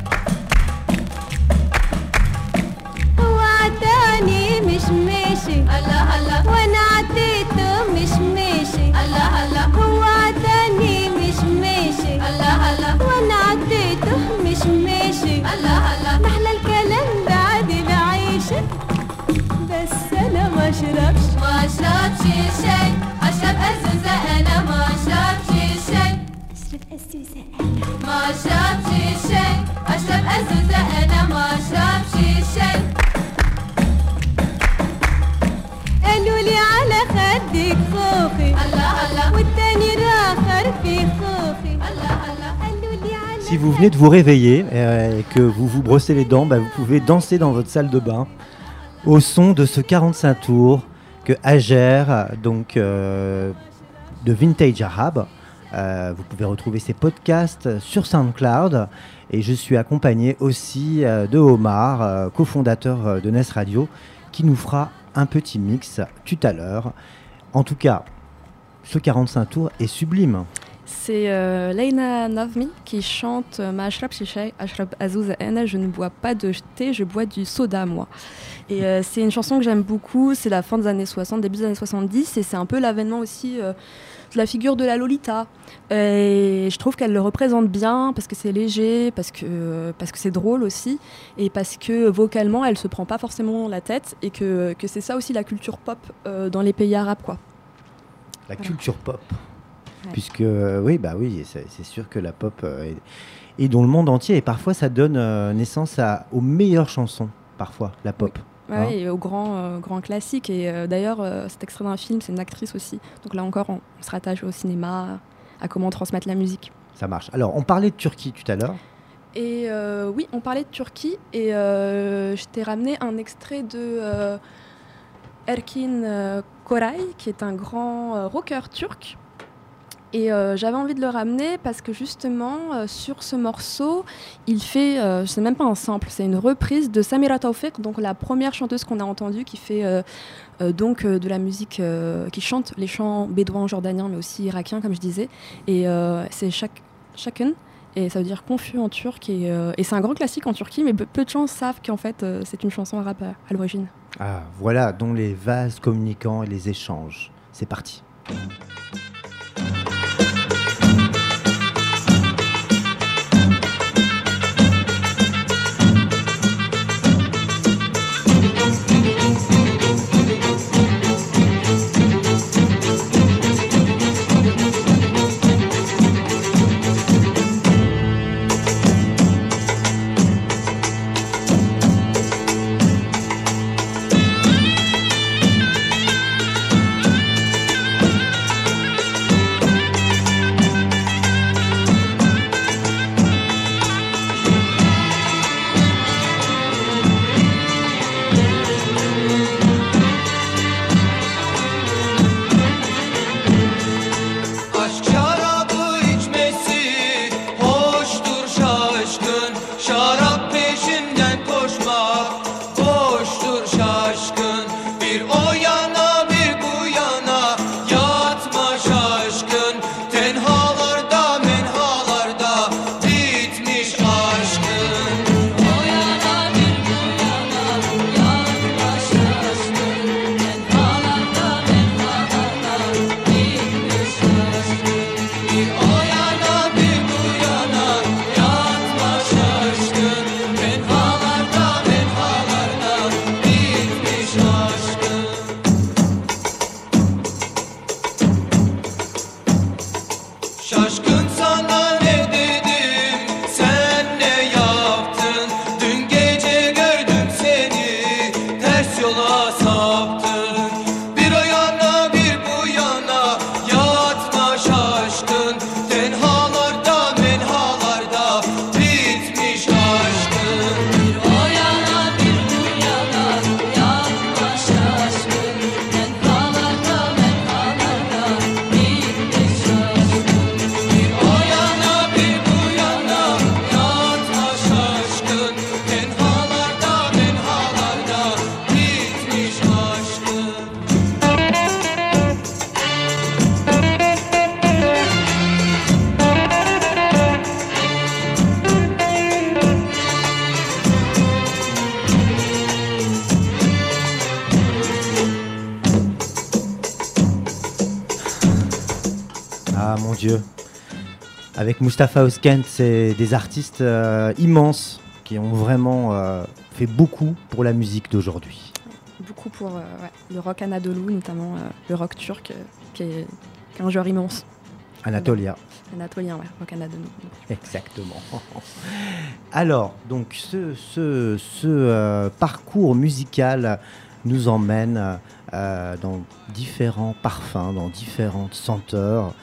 هو عداني مش ماشي الله الله. اشربش ما اشربش شاي اشرب ازوزة انا ما اشربش شاي اشرب ازوزة انا ما اشربش شاي اشرب ازوزة انا ما اشربش شاي قالوا لي على خدك خوخي الله الله والتاني راخر في خوخي الله الله قالوا لي على Si vous venez de vous réveiller euh, et que vous vous brossez les dents, bah, vous pouvez danser dans votre salle de bain au son de ce 45 tours que Ager, donc euh, de Vintage Arabe, euh, vous pouvez retrouver ses podcasts sur SoundCloud et je suis accompagné aussi euh, de Omar, cofondateur de NES Radio, qui nous fera un petit mix tout à l'heure. En tout cas, ce 45 tours est sublime. C'est euh, Leina Navmi qui chante euh, Ma ashrab shishay, ashrab azouz je ne bois pas de thé, je bois du soda moi. Et euh, c'est une chanson que j'aime beaucoup, c'est la fin des années 60, début des années 70, et c'est un peu l'avènement aussi euh, de la figure de la Lolita. Et je trouve qu'elle le représente bien parce que c'est léger, parce que parce que c'est drôle aussi, et parce que vocalement elle se prend pas forcément la tête, et que, que c'est ça aussi la culture pop dans les pays arabes quoi. La culture pop. Ouais. Puisque, euh, oui, bah oui, c'est sûr que la pop euh, est, est dans le monde entier et parfois ça donne euh, naissance à, aux meilleures chansons, parfois, la pop. Ouais, Hein et au grand, euh, grand classique. Et euh, d'ailleurs, euh, cet extrait d'un film, c'est une actrice aussi. Donc là encore, on, on se rattache au cinéma, à comment transmettre la musique. Ça marche. Alors, on parlait de Turquie tout à l'heure. Et oui, on parlait de Turquie et je t'ai ramené un extrait de Erkin Koray, qui est un grand rocker turc. Et euh, j'avais envie de le ramener parce que justement, euh, sur ce morceau, il fait, euh, c'est même pas un sample, c'est une reprise de Samira Taufik, donc la première chanteuse qu'on a entendue qui fait euh, donc de la musique, qui chante les chants bédouins jordaniens, mais aussi irakiens, comme je disais. Et c'est chaque, et ça veut dire confus en turc. Et, et c'est un grand classique en Turquie, mais peu, de gens savent qu'en fait c'est une chanson arabe à, l'origine. Ah, voilà, dont les vases communicants et les échanges. C'est parti. Mustapha Oskent, c'est des artistes euh, immenses qui ont vraiment euh, fait beaucoup pour la musique d'aujourd'hui. Beaucoup pour euh, ouais, le rock anadolou, notamment le rock turc, qui est, qui est un joueur immense. Anatolia. Anatolien, ouais, rock anadolou. Exactement. Alors, donc ce, ce, ce, parcours musical nous emmène dans différents parfums, dans différentes senteurs.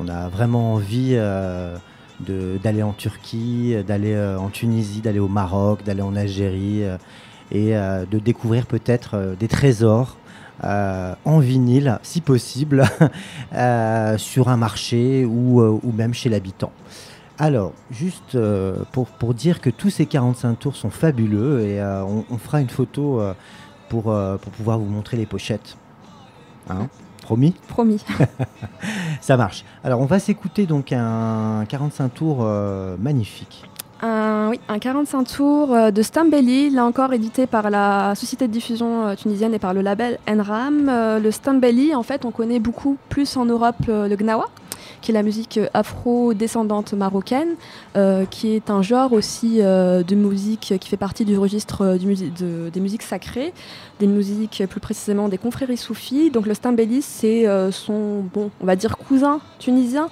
On a vraiment envie euh, d'aller en Turquie, d'aller euh, en Tunisie, d'aller au Maroc, d'aller en Algérie euh, et euh, de découvrir peut-être des trésors. en vinyle, si possible, sur un marché ou, ou même chez l'habitant. Alors, juste pour, pour dire que tous ces 45 tours sont fabuleux et on, on fera une photo pour, pour pouvoir vous montrer les pochettes. Hein? Promis Promis. Ça marche. Alors, on va s'écouter donc un 45 tours euh, magnifique. Un, oui, un 45 tours euh, de Stambeli, là encore édité par la société de diffusion euh, tunisienne et par le label Enram. Euh, le Stambeli, en fait, on connaît beaucoup plus en Europe le Gnawa, qui est la musique euh, afro-descendante marocaine, euh, qui est un genre aussi euh, de musique qui fait partie du registre des musiques sacrées, des musiques plus précisément des confréries soufis. Donc le Stambeli, c'est son, bon, on va dire cousin tunisien,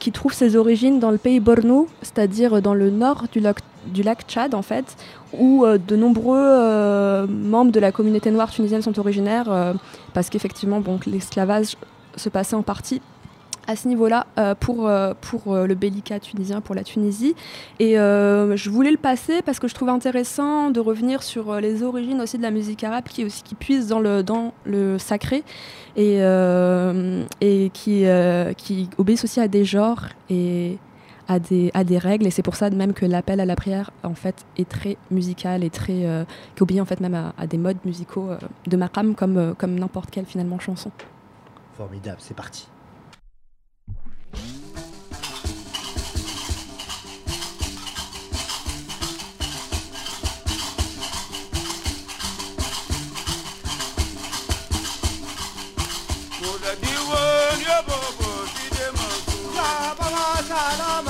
qui trouve ses origines dans le pays Borno, c'est-à-dire dans le nord du lac, du lac Tchad en fait, où de nombreux membres de la communauté noire tunisienne sont originaires, parce qu'effectivement bon, l'esclavage se passait en partie à ce niveau-là euh, pour, euh, pour euh, le bellicat tunisien, pour la Tunisie. Et je voulais le passer parce que je trouve intéressant de revenir sur les origines aussi de la musique arabe qui, aussi, qui puise dans le, dans le sacré et, et qui, qui obéissent aussi à des genres et à des, à des règles. Et c'est pour ça même que l'appel à la prière en fait est très musical et très qui obéit en fait même à, des modes musicaux de maqam comme, comme n'importe quelle finalement chanson. Formidable, c'est parti. bòbò dídé mọ̀kú. bàbá wa sàlámà.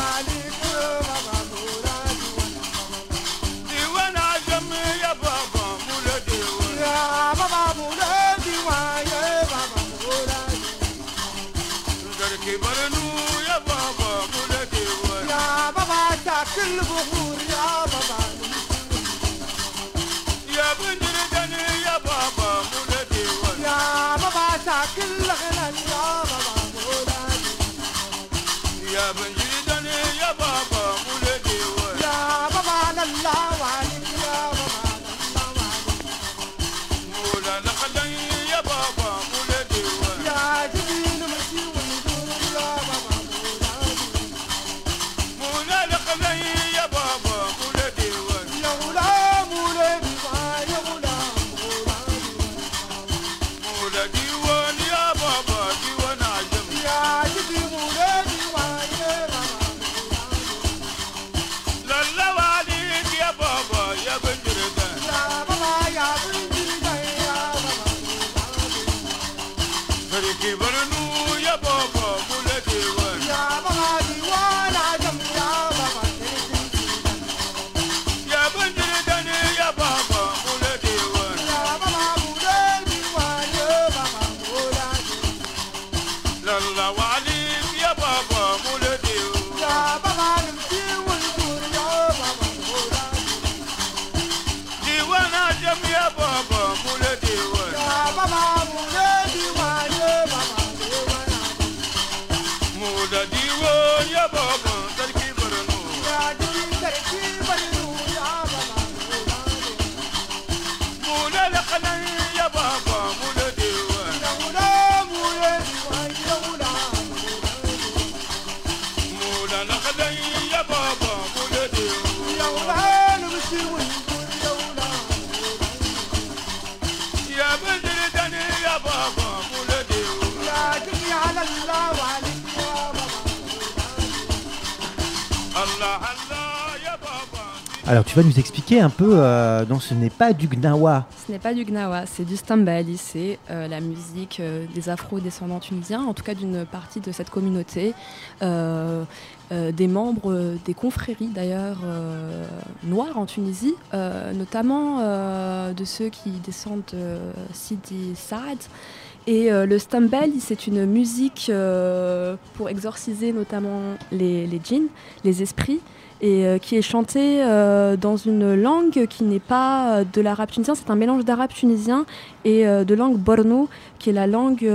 Alors tu vas nous expliquer un peu, euh, donc ce n'est pas du gnawa. Ce n'est pas du gnawa, c'est du stambali, c'est euh, la musique euh, des afro-descendants tunisiens, en tout cas d'une partie de cette communauté, euh, des membres des confréries d'ailleurs noires en Tunisie, notamment de ceux qui descendent de Sidi Saad. Et le stambali, c'est une musique pour exorciser notamment les djinns, les esprits, et euh, qui est chantée euh, dans une langue qui n'est pas euh, de l'arabe tunisien, c'est un mélange d'arabe tunisien et de langue borno, qui est la langue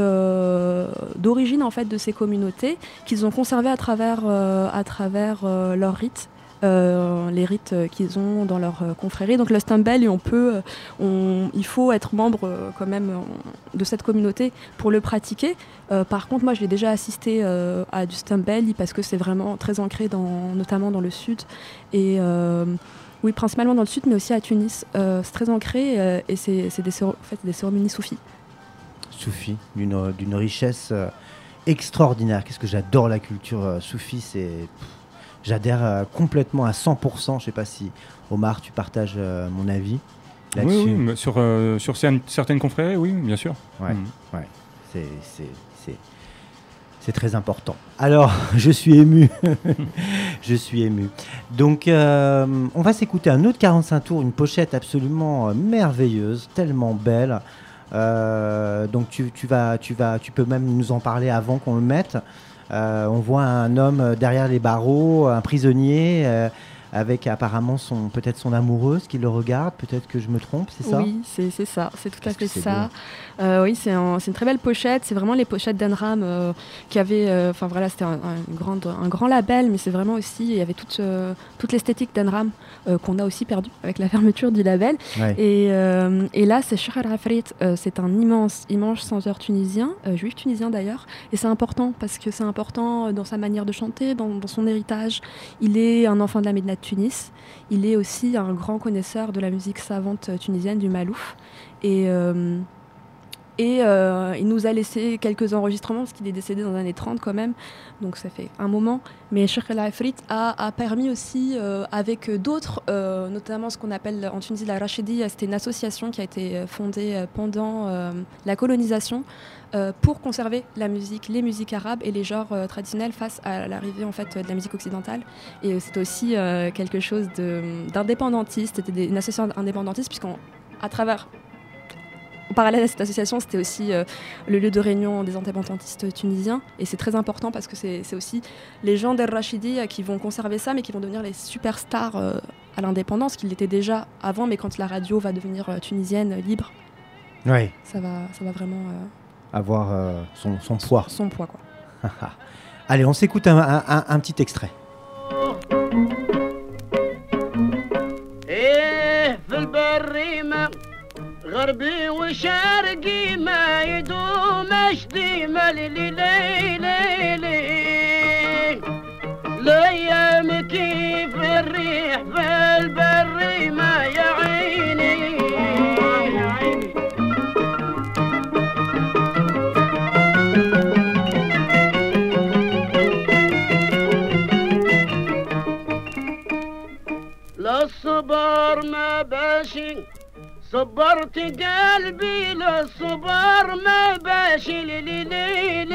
d'origine en fait de ces communautés, qu'ils ont conservé à travers, à travers leurs rites. Euh, les rites qu'ils ont dans leur euh, confrérie. Donc le Stambel, on peut, euh, il faut être membre quand même de cette communauté pour le pratiquer. Par contre, moi, j'ai déjà assisté à du Stambel parce que c'est vraiment très ancré, dans, notamment dans le sud et oui, principalement dans le sud, mais aussi à Tunis. C'est très ancré et c'est des, en fait, des cérémonies soufis. Soufis, d'une richesse extraordinaire. Qu'est-ce que j'adore la culture soufie, c'est j'adhère euh, complètement à 100%. Je sais pas si Omar, tu partages euh, mon avis là-dessus. oui, sur, euh, sur certaines confréries, oui, bien sûr. Ouais, Mm. ouais. C'est, c'est, c'est, c'est très important. Alors, je suis ému. je suis ému. Donc, euh, on va s'écouter un autre 45 tours, une pochette absolument merveilleuse, tellement belle. Euh, donc, tu, tu vas, tu vas, tu peux même nous en parler avant qu'on le mette. Euh, on voit un homme euh, derrière les barreaux, un prisonnier. euh, avec apparemment son peut-être son amoureuse qui le regarde, peut-être que je me trompe, c'est ça? Oui, c'est c'est ça, c'est tout à fait ça. Euh, oui, c'est un- c'est une très belle pochette. C'est vraiment les pochettes d'Enram euh, qui avait, euh, enfin voilà, c'était un, un, grande- un grand label, mais c'est vraiment aussi, il y avait toute, euh, toute l'esthétique d'Enram euh, qu'on a aussi perdu avec la fermeture du label. Ouais. Et, et là, c'est Shahar Afrit, c'est un immense, immense chanteur tunisien, juif tunisien d'ailleurs. Et c'est important parce que c'est important dans sa manière de chanter, dans, dans son héritage. Il est un enfant de la Médina de Tunis. Il est aussi un grand connaisseur de la musique savante tunisienne, du malouf. Et, euh, et euh, il nous a laissé quelques enregistrements parce qu'il est décédé dans les années 30 quand même, donc ça fait un moment. Mais Sheikh El Afrit a, permis aussi, euh, avec d'autres, euh, notamment ce qu'on appelle en Tunisie la Rachidi, c'était une association qui a été fondée pendant la colonisation pour conserver la musique, les musiques arabes et les genres traditionnels face à l'arrivée en fait de la musique occidentale. Et c'était aussi quelque chose d'indépendantiste, c'était une association indépendantiste puisqu'à travers en parallèle à cette association, c'était aussi euh, le lieu de réunion des indépendantistes tunisiens. Et c'est très important parce que c'est aussi les gens d'El Rachidi euh, qui vont conserver ça, mais qui vont devenir les superstars euh, à l'indépendance, qu'ils l'étaient déjà avant, mais quand la radio va devenir euh, tunisienne, euh, libre, Oui, ça va, ça va vraiment euh, avoir euh, son, son poids. son poids. Quoi. Allez, on s'écoute un, un- un- un petit extrait. غربي وشرقي ما يدوم اشدي ملي ليلي. ليلي ليامك في الريح فيه صبرت قلبي للصبر ما باش ليلي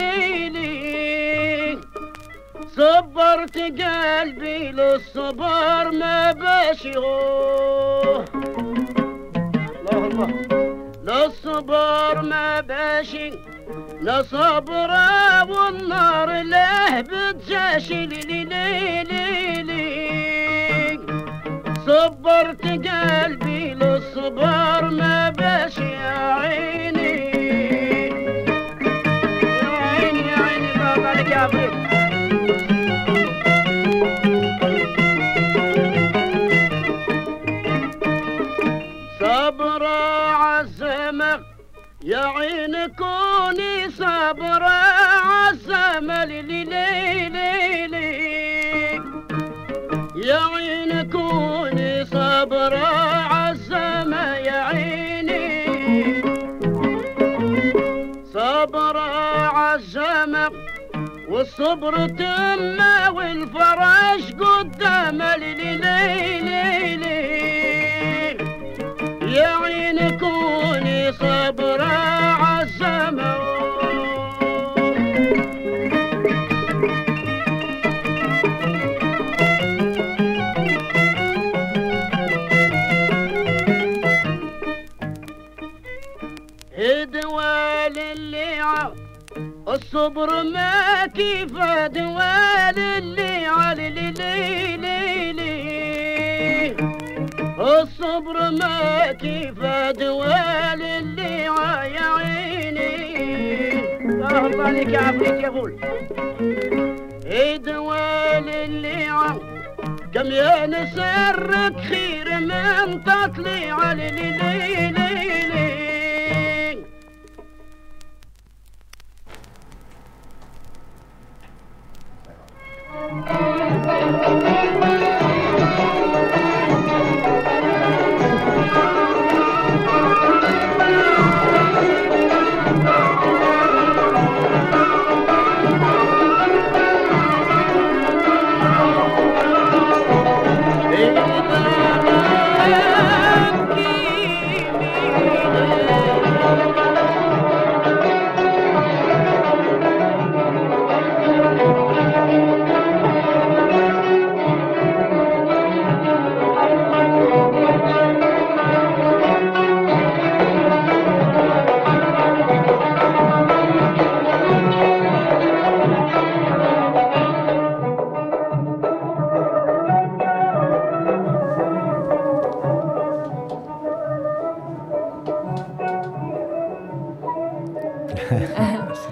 صبرت قلبي للصبر ما باش الله الله للصبر ما باش لا صبر والنار له بتجاش ليلي صبرت قلبي للصبر ما باش يا عيني. يا عيني يا عيني بابا صبرة عزمة يا عين كوني لي لي صبر عزم يا عيني. صبر عزم والصبر تم والفرج قدام ليلي. يا عيني كوني صبر عزم الصبر ما كيف دوال اللي على ليلي الصبر ما كيف دوال اللي يا عيني. الله يا عفريت يا غول دوال اللي كم يا نسرك خير من تطلع ليلي Thank you.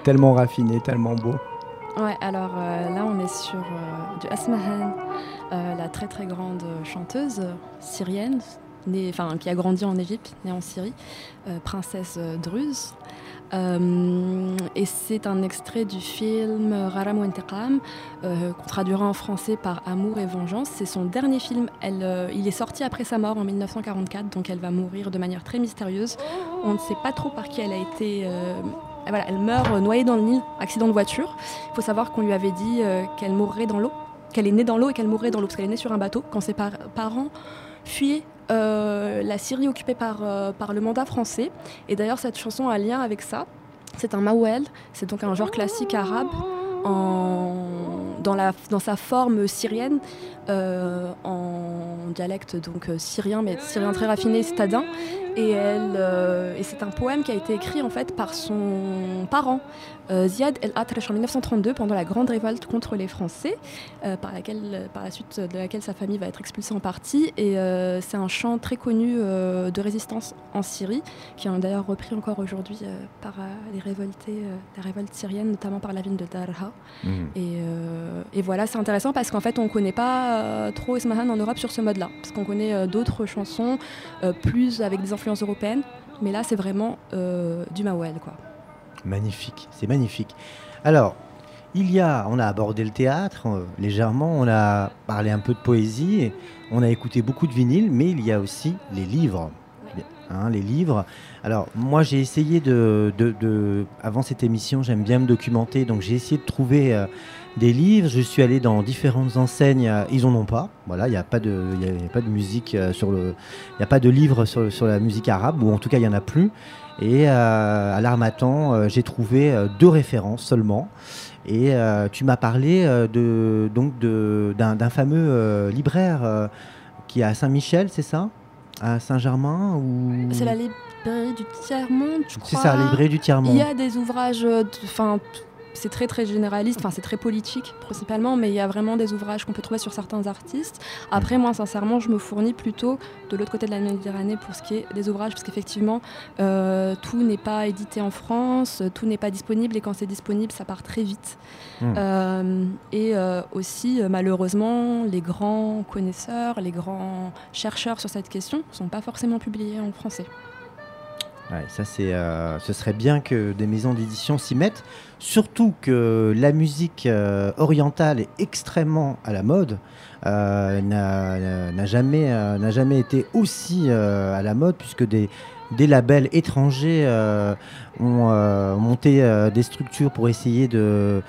Tellement raffiné, tellement beau. Ouais, alors euh, là on est sur euh, du Asmahan, euh, la très très grande chanteuse syrienne, née, enfin, qui a grandi en Égypte, née en Syrie, princesse druze. Et c'est un extrait du film Raram euh, qu'on traduira en français par Amour et Vengeance. C'est son dernier film. Elle, il est sorti après sa mort en 1944, donc elle va mourir de manière très mystérieuse. On ne sait pas trop par qui elle a été. Elle meurt euh, noyée dans le Nil, accident de voiture. Il faut savoir qu'on lui avait dit euh, qu'elle mourrait dans l'eau, qu'elle est née dans l'eau et qu'elle mourrait dans l'eau, parce qu'elle est née sur un bateau quand ses par- parents fuyaient euh, la Syrie occupée par, le mandat français. Et d'ailleurs, cette chanson a un lien avec ça. C'est un mawel, c'est donc un genre classique arabe dans, sa forme syrienne, en dialecte donc syrien, mais syrien très raffiné, citadin. Et, elle, euh, et c'est un poème qui a été écrit en fait par son parent, euh, Ziad El Atrash, en 1932, pendant la grande révolte contre les Français, euh, par, laquelle, par la suite de laquelle sa famille va être expulsée en partie. Et c'est un chant très connu de résistance en Syrie, qui est d'ailleurs repris encore aujourd'hui par les révoltés, les révoltes syriennes, notamment par la ville de Darha. Mhm. Et, et voilà, c'est intéressant parce qu'en fait, on ne connaît pas trop Ismahan en Europe sur ce mode-là. Parce qu'on connaît d'autres chansons, plus avec des influences européennes. Mais là, c'est vraiment euh, du Mawel, quoi. Magnifique, c'est magnifique. Alors, il y a, on a abordé le théâtre euh, légèrement, on a parlé un peu de poésie, et on a écouté beaucoup de vinyle, mais il y a aussi les livres. Hein, les livres. Alors, moi, j'ai essayé de, de- de- Avant cette émission, j'aime bien me documenter, donc j'ai essayé de trouver euh, des livres. Je suis allé dans différentes enseignes, ils en ont pas. Voilà, il n'y a, pas de- il y a- y pas de musique euh, sur le. Il n'y a pas de livre sur, sur la musique arabe, ou en tout cas, il n'y en a plus. Et euh, à l'Armatan, euh, j'ai trouvé euh, deux références seulement. Et tu m'as parlé de, donc de, d'un, fameux libraire qui est à Saint-Michel, c'est ça? À Saint-Germain ou... C'est la librairie du Tiers-Monde, je crois. C'est ça, la librairie du Tiers-Monde. Il y a des ouvrages, de- enfin, t- c'est très très généraliste, enfin c'est très politique principalement, mais il y a vraiment des ouvrages qu'on peut trouver sur certains artistes. Après, moi, sincèrement, je me fournis plutôt de l'autre côté de la Méditerranée pour ce qui est des ouvrages, parce qu'effectivement, euh, tout n'est pas édité en France, tout n'est pas disponible, et quand c'est disponible, ça part très vite. Hmm. Euh, et euh, aussi, malheureusement, les grands connaisseurs, les grands chercheurs sur cette question ne sont pas forcément publiés en français. Ça c'est, euh, ce serait bien que des maisons d'édition s'y mettent, surtout que la musique euh, orientale est extrêmement à la mode, euh, n'a n'a jamais, euh, n'a jamais été aussi euh, à la mode puisque des, des labels étrangers euh, ont euh, monté euh, des structures pour essayer de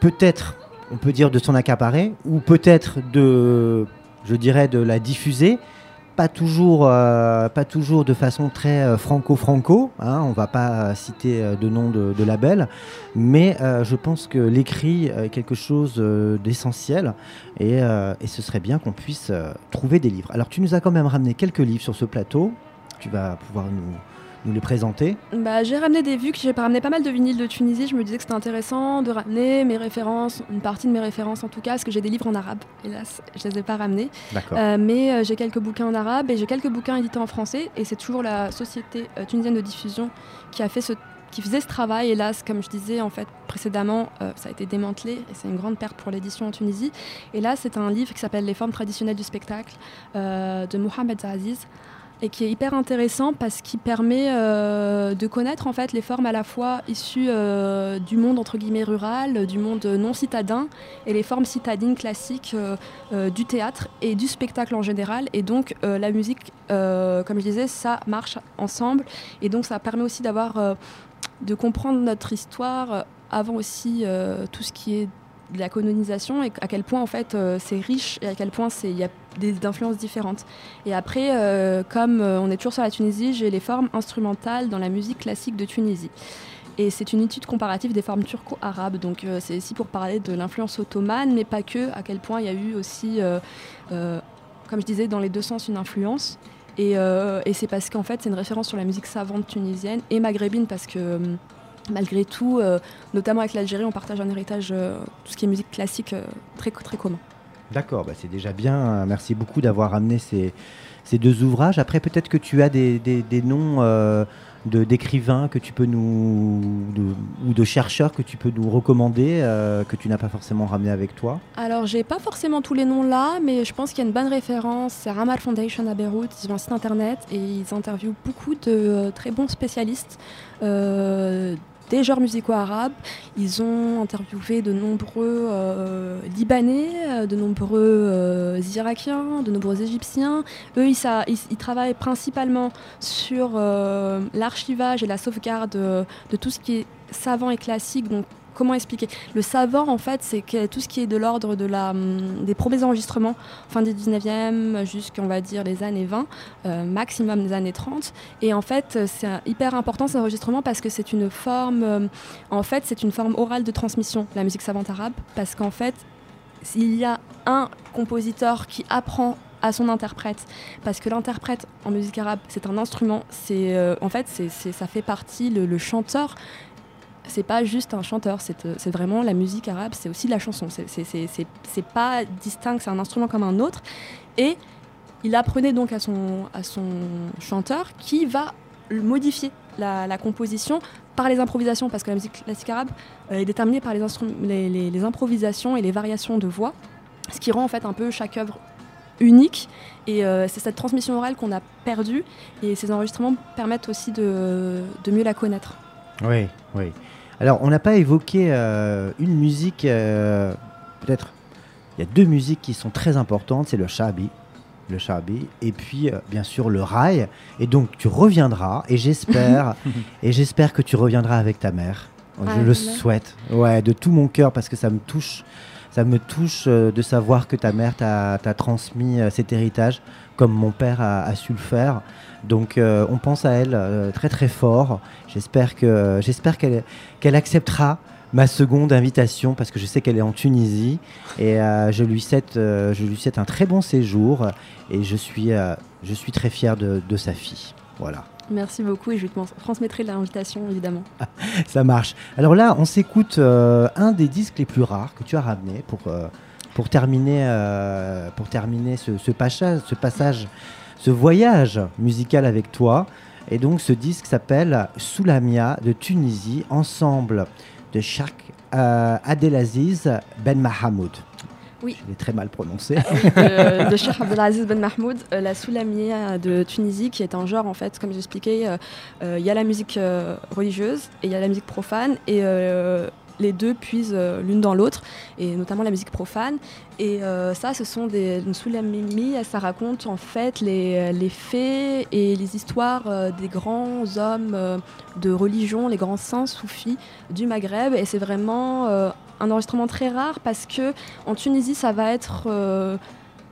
peut-être, on peut dire de s'en accaparer, ou peut-être de, je dirais, de la diffuser. Pas toujours, euh, pas toujours de façon très euh, franco-franco. Hein, on va pas euh, citer de nom de, label, mais je pense que l'écrit est quelque chose d'essentiel et, et ce serait bien qu'on puisse trouver des livres. Alors tu nous as quand même ramené quelques livres sur ce plateau. Tu vas pouvoir nous, nous les présenter. Bah, j'ai ramené des vues, j'ai ramené pas mal de vinyles de Tunisie. Je me disais que c'était intéressant de ramener mes références, une partie de mes références en tout cas, parce que j'ai des livres en arabe. Hélas, je les ai pas ramenés. Euh, mais euh, j'ai quelques bouquins en arabe et j'ai quelques bouquins édités en français. Et c'est toujours la société euh, tunisienne de diffusion qui a fait ce qui faisait ce travail. Hélas, comme je disais en fait précédemment, euh, ça a été démantelé et c'est une grande perte pour l'édition en Tunisie. Et là, c'est un livre qui s'appelle Les formes traditionnelles du spectacle euh, de Mohamed Aziz et qui est hyper intéressant parce qu'il permet euh, de connaître en fait les formes à la fois issues euh, du monde entre guillemets rural, du monde non citadin et les formes citadines classiques euh, du théâtre et du spectacle en général. Et donc la musique, comme je disais, ça marche ensemble et donc ça permet aussi d'avoir de comprendre notre histoire avant aussi tout ce qui est de la colonisation et à quel point en fait euh, c'est riche et à quel point il y a des influences différentes. Et après, euh, comme euh, on est toujours sur la Tunisie, j'ai les formes instrumentales dans la musique classique de Tunisie. Et c'est une étude comparative des formes turco-arabes. Donc c'est ici pour parler de l'influence ottomane, mais pas que, à quel point il y a eu aussi, comme je disais, dans les deux sens, une influence. Et, et c'est parce qu'en fait, c'est une référence sur la musique savante tunisienne et maghrébine, parce que malgré tout, euh, notamment avec l'Algérie, on partage un héritage, euh, tout ce qui est musique classique, euh, très, très commun. D'accord, bah c'est déjà bien. Merci beaucoup d'avoir amené ces, ces deux ouvrages. Après, peut-être que tu as des, des- des noms de- d'écrivains que tu peux nous de- ou de chercheurs que tu peux nous recommander que tu n'as pas forcément ramené avec toi? Alors, j'ai pas forcément tous les noms là, mais je pense qu'il y a une bonne référence. C'est Ramal Foundation à Beyrouth. Ils ont un site internet et ils interviewent beaucoup de très bons spécialistes des genres musicaux arabes. Ils ont interviewé de nombreux euh, Libanais, euh, de nombreux euh, Irakiens, de nombreux Égyptiens. Eux, ils, travaillent principalement sur l'archivage et la sauvegarde de tout ce qui est savant et classique. Comment expliquer Le savant, en fait, c'est tout ce qui est de l'ordre hum, des premiers enregistrements, fin du 19e jusqu'on va dire les années 20, euh, maximum des années 30. Et en fait, euh, c'est hyper important ces enregistrements parce que c'est une forme, euh, en fait, c'est une forme orale de transmission, la musique savante arabe, parce qu'en fait, s'il y a un compositeur qui apprend à son interprète, parce que l'interprète en musique arabe, c'est un instrument, c'est en fait, c'est, ça fait partie, le chanteur, c'est pas juste un chanteur, c'est, euh, c'est vraiment la musique arabe, c'est aussi de la chanson, c'est, pas distinct, c'est un instrument comme un autre, et il apprenait donc à son, chanteur qui va modifier la, composition par les improvisations, parce que la musique classique arabe euh, est déterminée par les, improvisations et les variations de voix, ce qui rend en fait un peu chaque œuvre unique. Et euh, c'est cette transmission orale qu'on a perdue, et ces enregistrements permettent aussi de mieux la connaître. Oui, oui. Alors, on n'a pas évoqué euh, une musique, euh, peut-être, il y a deux musiques qui sont très importantes, c'est le shabi, le shabi, et puis, euh, bien sûr, le rail. Et donc, tu reviendras, et j'espère, et j'espère que tu reviendras avec ta mère. Ah, Je le ouais. souhaite, ouais, de tout mon cœur, parce que ça me touche, ça me touche de savoir que ta mère t'a transmis cet héritage, comme mon père a, a su le faire. Donc, euh, on pense à elle euh, très très fort. J'espère que j'espère qu'elle qu'elle acceptera ma seconde invitation parce que je sais qu'elle est en Tunisie et euh, je lui souhaite je lui souhaite un très bon séjour et je suis je suis très fier de, de sa fille. Voilà. Merci beaucoup, et je te transmettrai l'invitation évidemment. Ça marche. Alors là, on s'écoute un des disques les plus rares que tu as ramené pour, pour terminer, euh, pour terminer ce, ce passage, ce passage, ce voyage musical avec toi. Et donc, ce disque s'appelle Soulamia de Tunisie, ensemble de Shak euh, Abdelaziz Ben Mahamoud. Oui. Je l'ai très mal prononcé. de, de Cheikh Abdelaziz Ben Mahmoud, euh, la soulamia de Tunisie, qui est un genre, en fait, comme j'expliquais, euh, euh, il y a la musique euh, religieuse et il y a la musique profane, et euh, les deux puisent euh, l'une dans l'autre, et notamment la musique profane. Et euh, ça, ce sont des une soulamimi, ça raconte en fait les, les faits et les histoires euh, des grands hommes euh, de religion, les grands saints soufis du Maghreb, et c'est vraiment euh, un enregistrement très rare parce que en Tunisie, ça va être euh,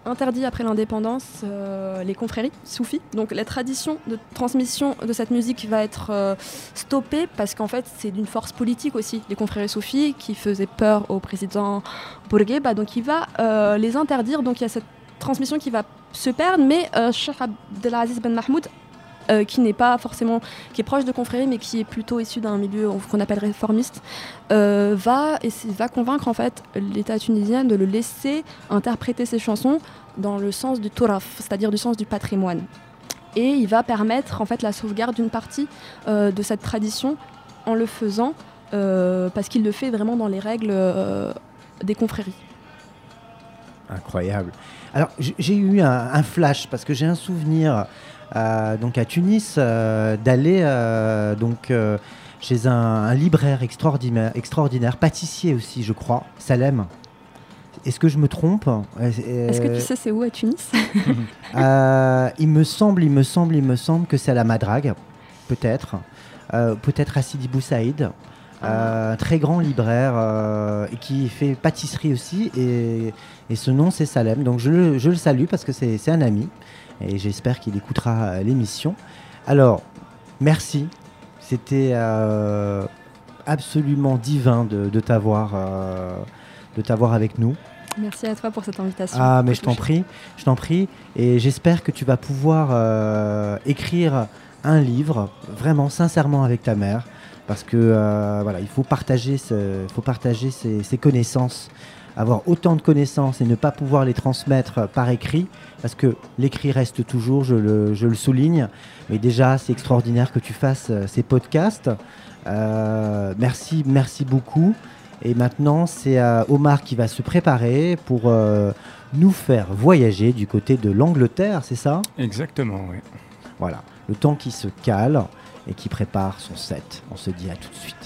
interdit après l'indépendance euh, les confréries soufis. Donc la tradition de transmission de cette musique va être euh, stoppée parce qu'en fait c'est d'une force politique aussi, les confréries soufis qui faisaient peur au président Bourguiba. Donc il va euh, les interdire. Donc il y a cette transmission qui va se perdre, mais Cheikh Abdelaziz Ben Mahmoud euh, qui n'est pas forcément, qui est proche de confrérie, mais qui est plutôt issu d'un milieu qu'on appelle réformiste, euh, va, et va convaincre en fait l'État tunisien de le laisser interpréter ses chansons dans le sens du Toraf, c'est-à-dire du sens du patrimoine. Et il va permettre en fait la sauvegarde d'une partie euh, de cette tradition en le faisant, parce qu'il le fait vraiment dans les règles des confréries. Incroyable. Alors j'ai eu un, flash parce que j'ai un souvenir donc à Tunis euh, d'aller euh, donc euh, chez un, un libraire extraordinaire, extraordinaire, pâtissier aussi je crois, Salem. Est-ce que je me trompe? Est-ce que tu sais c'est où à Tunis? Euh, il me semble, il me semble, il me semble que c'est à la Madrague, peut-être. Euh, peut-être à Sidi Bou Saïd. Euh, un très grand libraire euh, qui fait pâtisserie aussi. Et, et ce nom, c'est Salem. Donc je, le- je le salue parce que c'est c'est un ami. Et j'espère qu'il écoutera euh, l'émission. Alors, merci. C'était euh, absolument divin de, de t'avoir euh, de t'avoir avec nous. Merci à toi pour cette invitation. Ah, mais je t'en prie, je t'en prie. Et j'espère que tu vas pouvoir euh, écrire un livre, vraiment, sincèrement, avec ta mère. Parce que euh, voilà, il faut partager, ce- faut partager ses, ses connaissances, avoir autant de connaissances et ne pas pouvoir les transmettre par écrit. Parce que l'écrit reste toujours, je le, je le souligne. Mais déjà, c'est extraordinaire que tu fasses euh, ces podcasts. Euh, merci, merci beaucoup. Et maintenant, c'est euh, Omar qui va se préparer pour euh, nous faire voyager du côté de l'Angleterre, c'est ça? Exactement, oui. Voilà, le temps qui se cale et qui prépare son set. On se dit à tout de suite.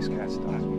These cats do.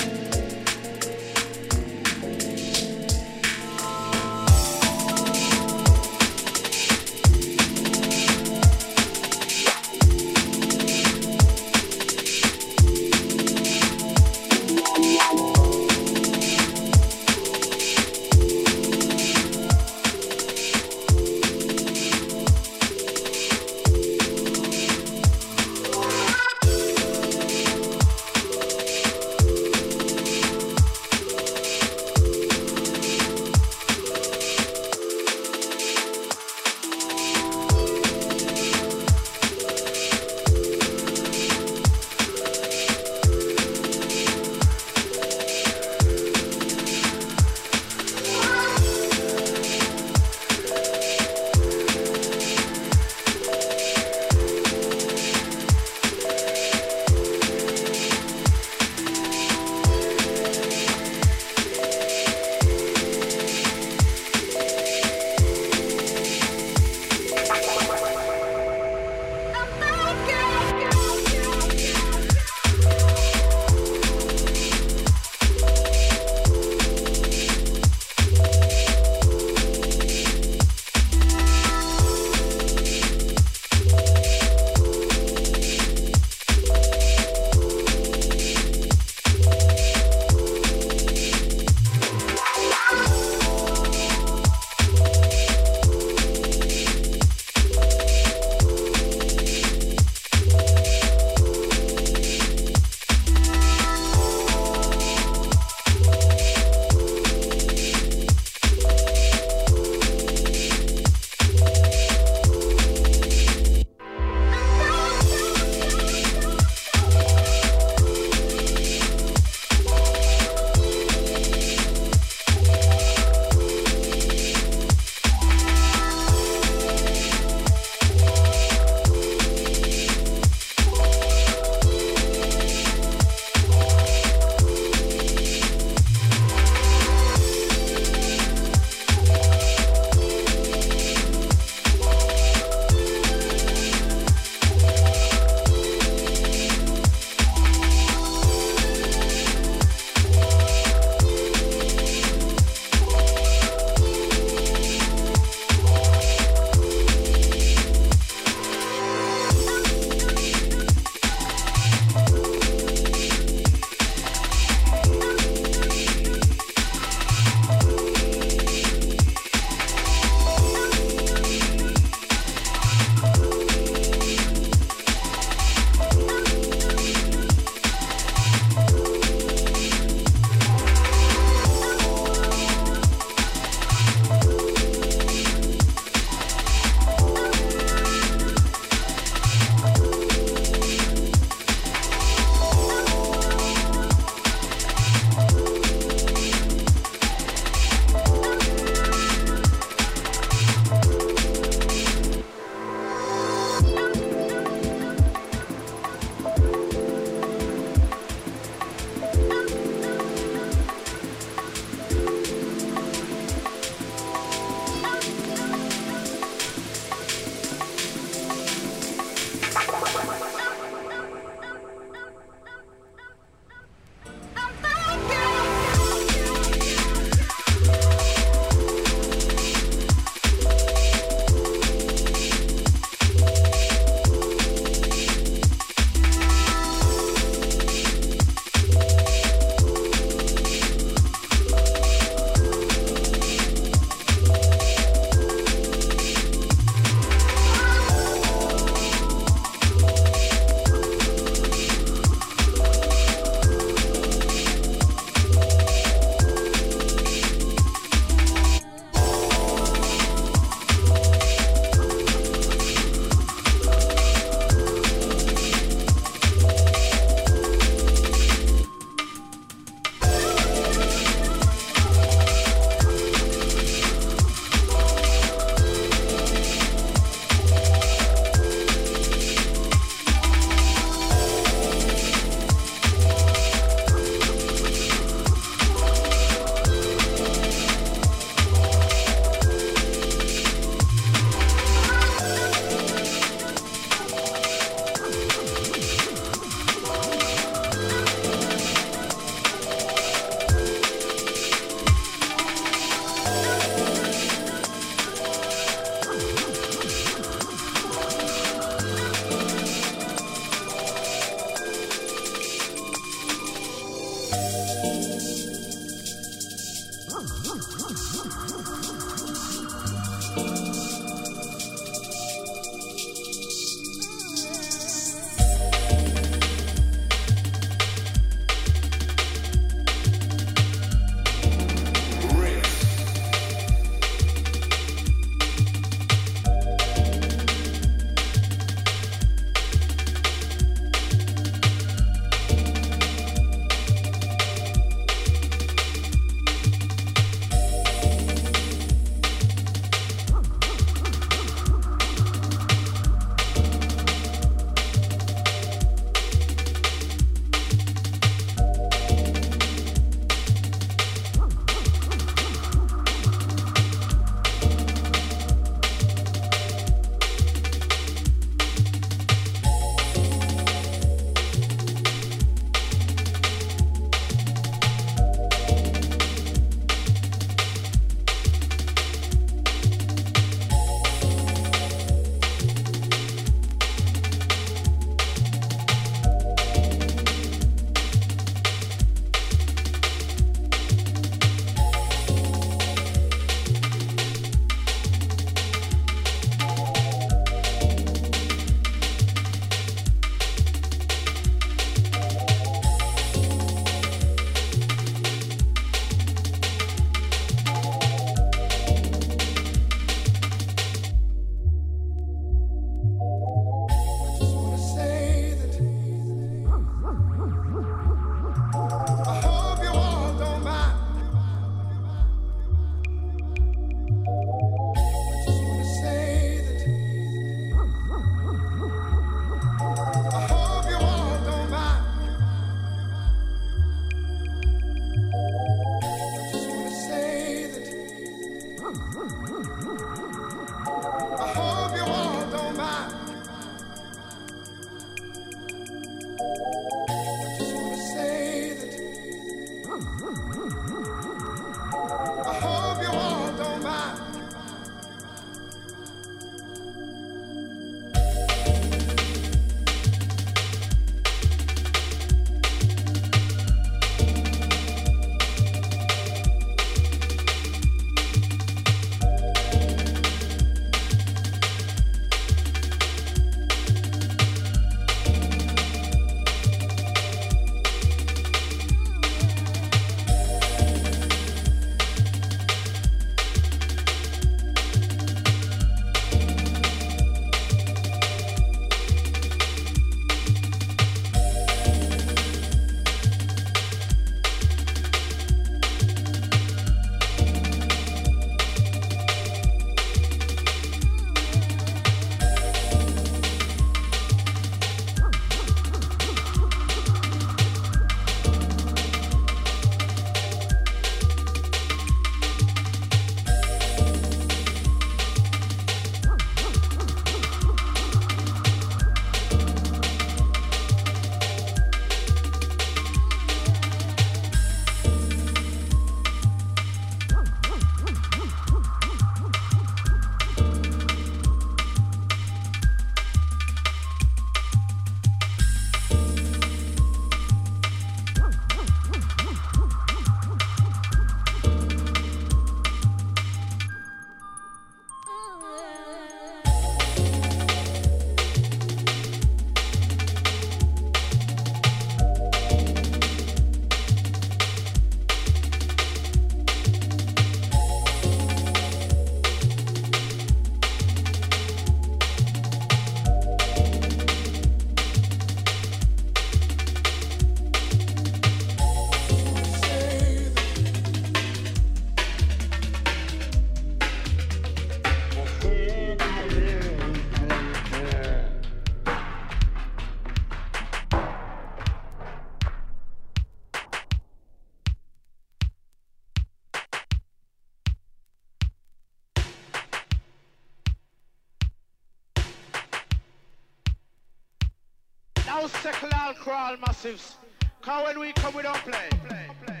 Crawl massives. Cause when we come we don't play.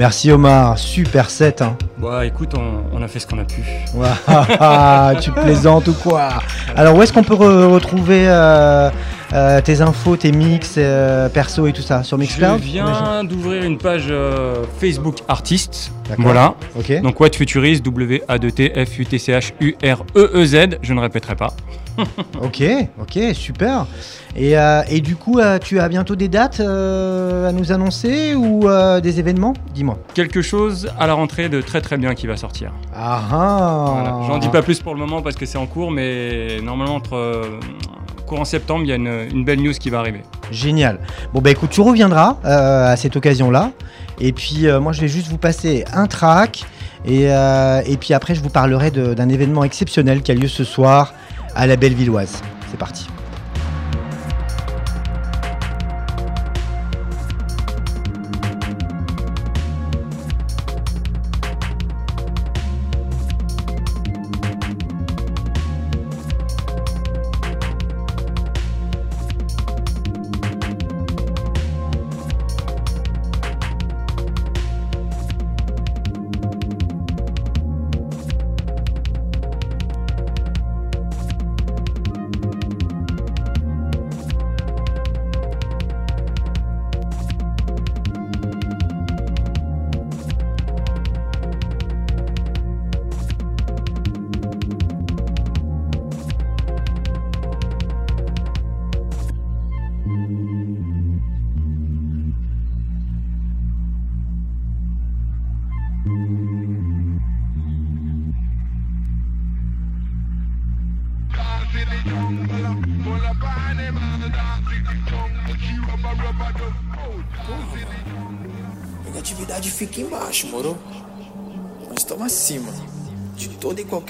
Merci Omar, super set. Hein. Bah écoute, on, on a fait ce qu'on a pu. Tu plaisantes ou quoi? Alors où est-ce qu'on peut re- retrouver euh, euh, tes infos, tes mix, euh, perso et tout ça? Sur Je Mixcloud viens d'ouvrir une page Facebook artiste. Voilà. Ok. Donc What Futurist, W-A-2-T-F-U-T-C-H-U-R-E-E-Z. E Je ne répéterai pas. Ok, ok, super. Et, euh, et du coup, euh, tu as bientôt des dates euh, à nous annoncer ou des événements? Dis-moi. Quelque chose à la rentrée de très très bien qui va sortir. Ah ah Voilà. J'en dis pas plus pour le moment parce que c'est en cours, mais normalement entre courant septembre, il y a une, une belle news qui va arriver. Génial. Bon bah écoute, tu reviendras euh, à cette occasion-là. Et puis euh, moi je vais juste vous passer un track. Et, euh, et puis après je vous parlerai d'un événement exceptionnel qui a lieu ce soir à la Bellevilloise. C'est parti.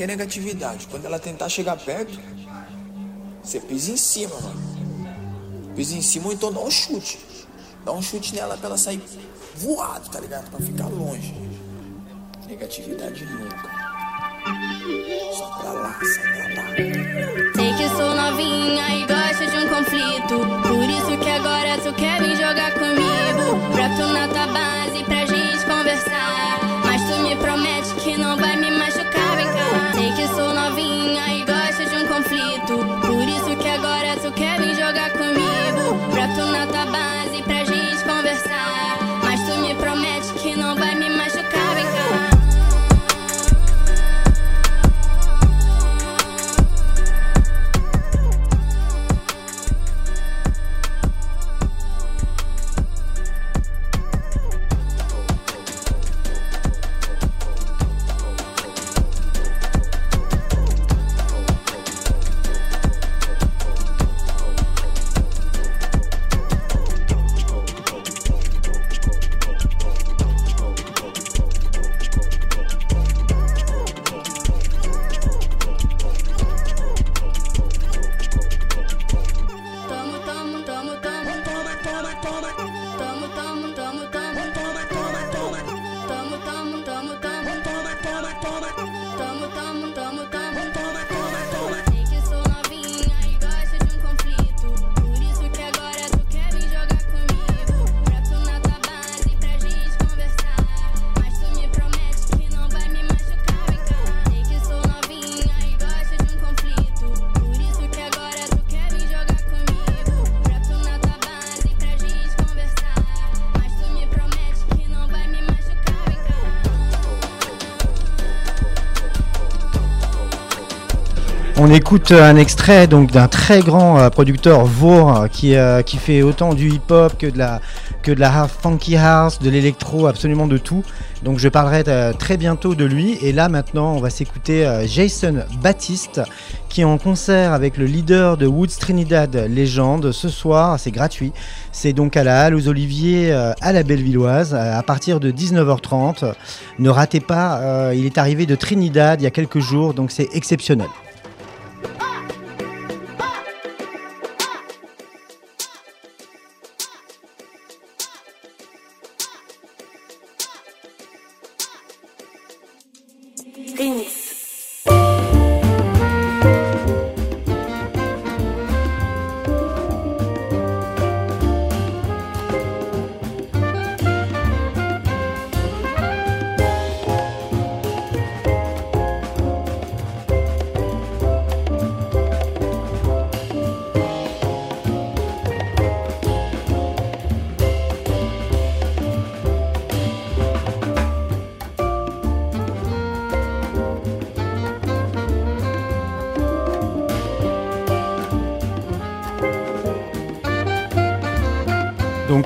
Qualquer negatividade. Quando ela tentar chegar perto, você pisa em cima, mano. Pisa em cima ou então dá um chute. Dá um chute nela pra ela sair voado, tá ligado? Pra ficar longe. Negatividade nunca. Só pra lá, só pra lá. Sei que sou novinha e gosto de um conflito. Por isso que agora tu quer vir jogar comigo. Broto na tua base pra gente conversar. Mas tu me promete que não vai me On écoute un extrait donc d'un très grand euh, producteur qui, euh, qui fait autant du hip-hop que de la funky house, de l'électro, absolument de tout. Donc je parlerai euh, très bientôt de lui. Et là maintenant, on va s'écouter Jason Baptiste qui est en concert avec le leader de Woods Trinidad Légende ce soir. C'est gratuit. C'est donc à la Halle aux Oliviers à la Bellevilloise à partir de 19h30. Ne ratez pas, il est arrivé de Trinidad il y a quelques jours, donc c'est exceptionnel.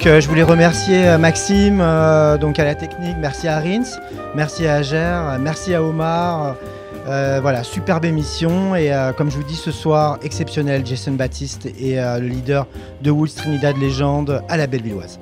Euh, je voulais remercier euh, Maxime, euh, donc à la technique, merci à Rins, merci à Ager, merci à Omar. Voilà, superbe émission et comme je vous dis ce soir, exceptionnel Jason Baptiste et le leader de Wolves Trinidad Légende à la Bellevilloise.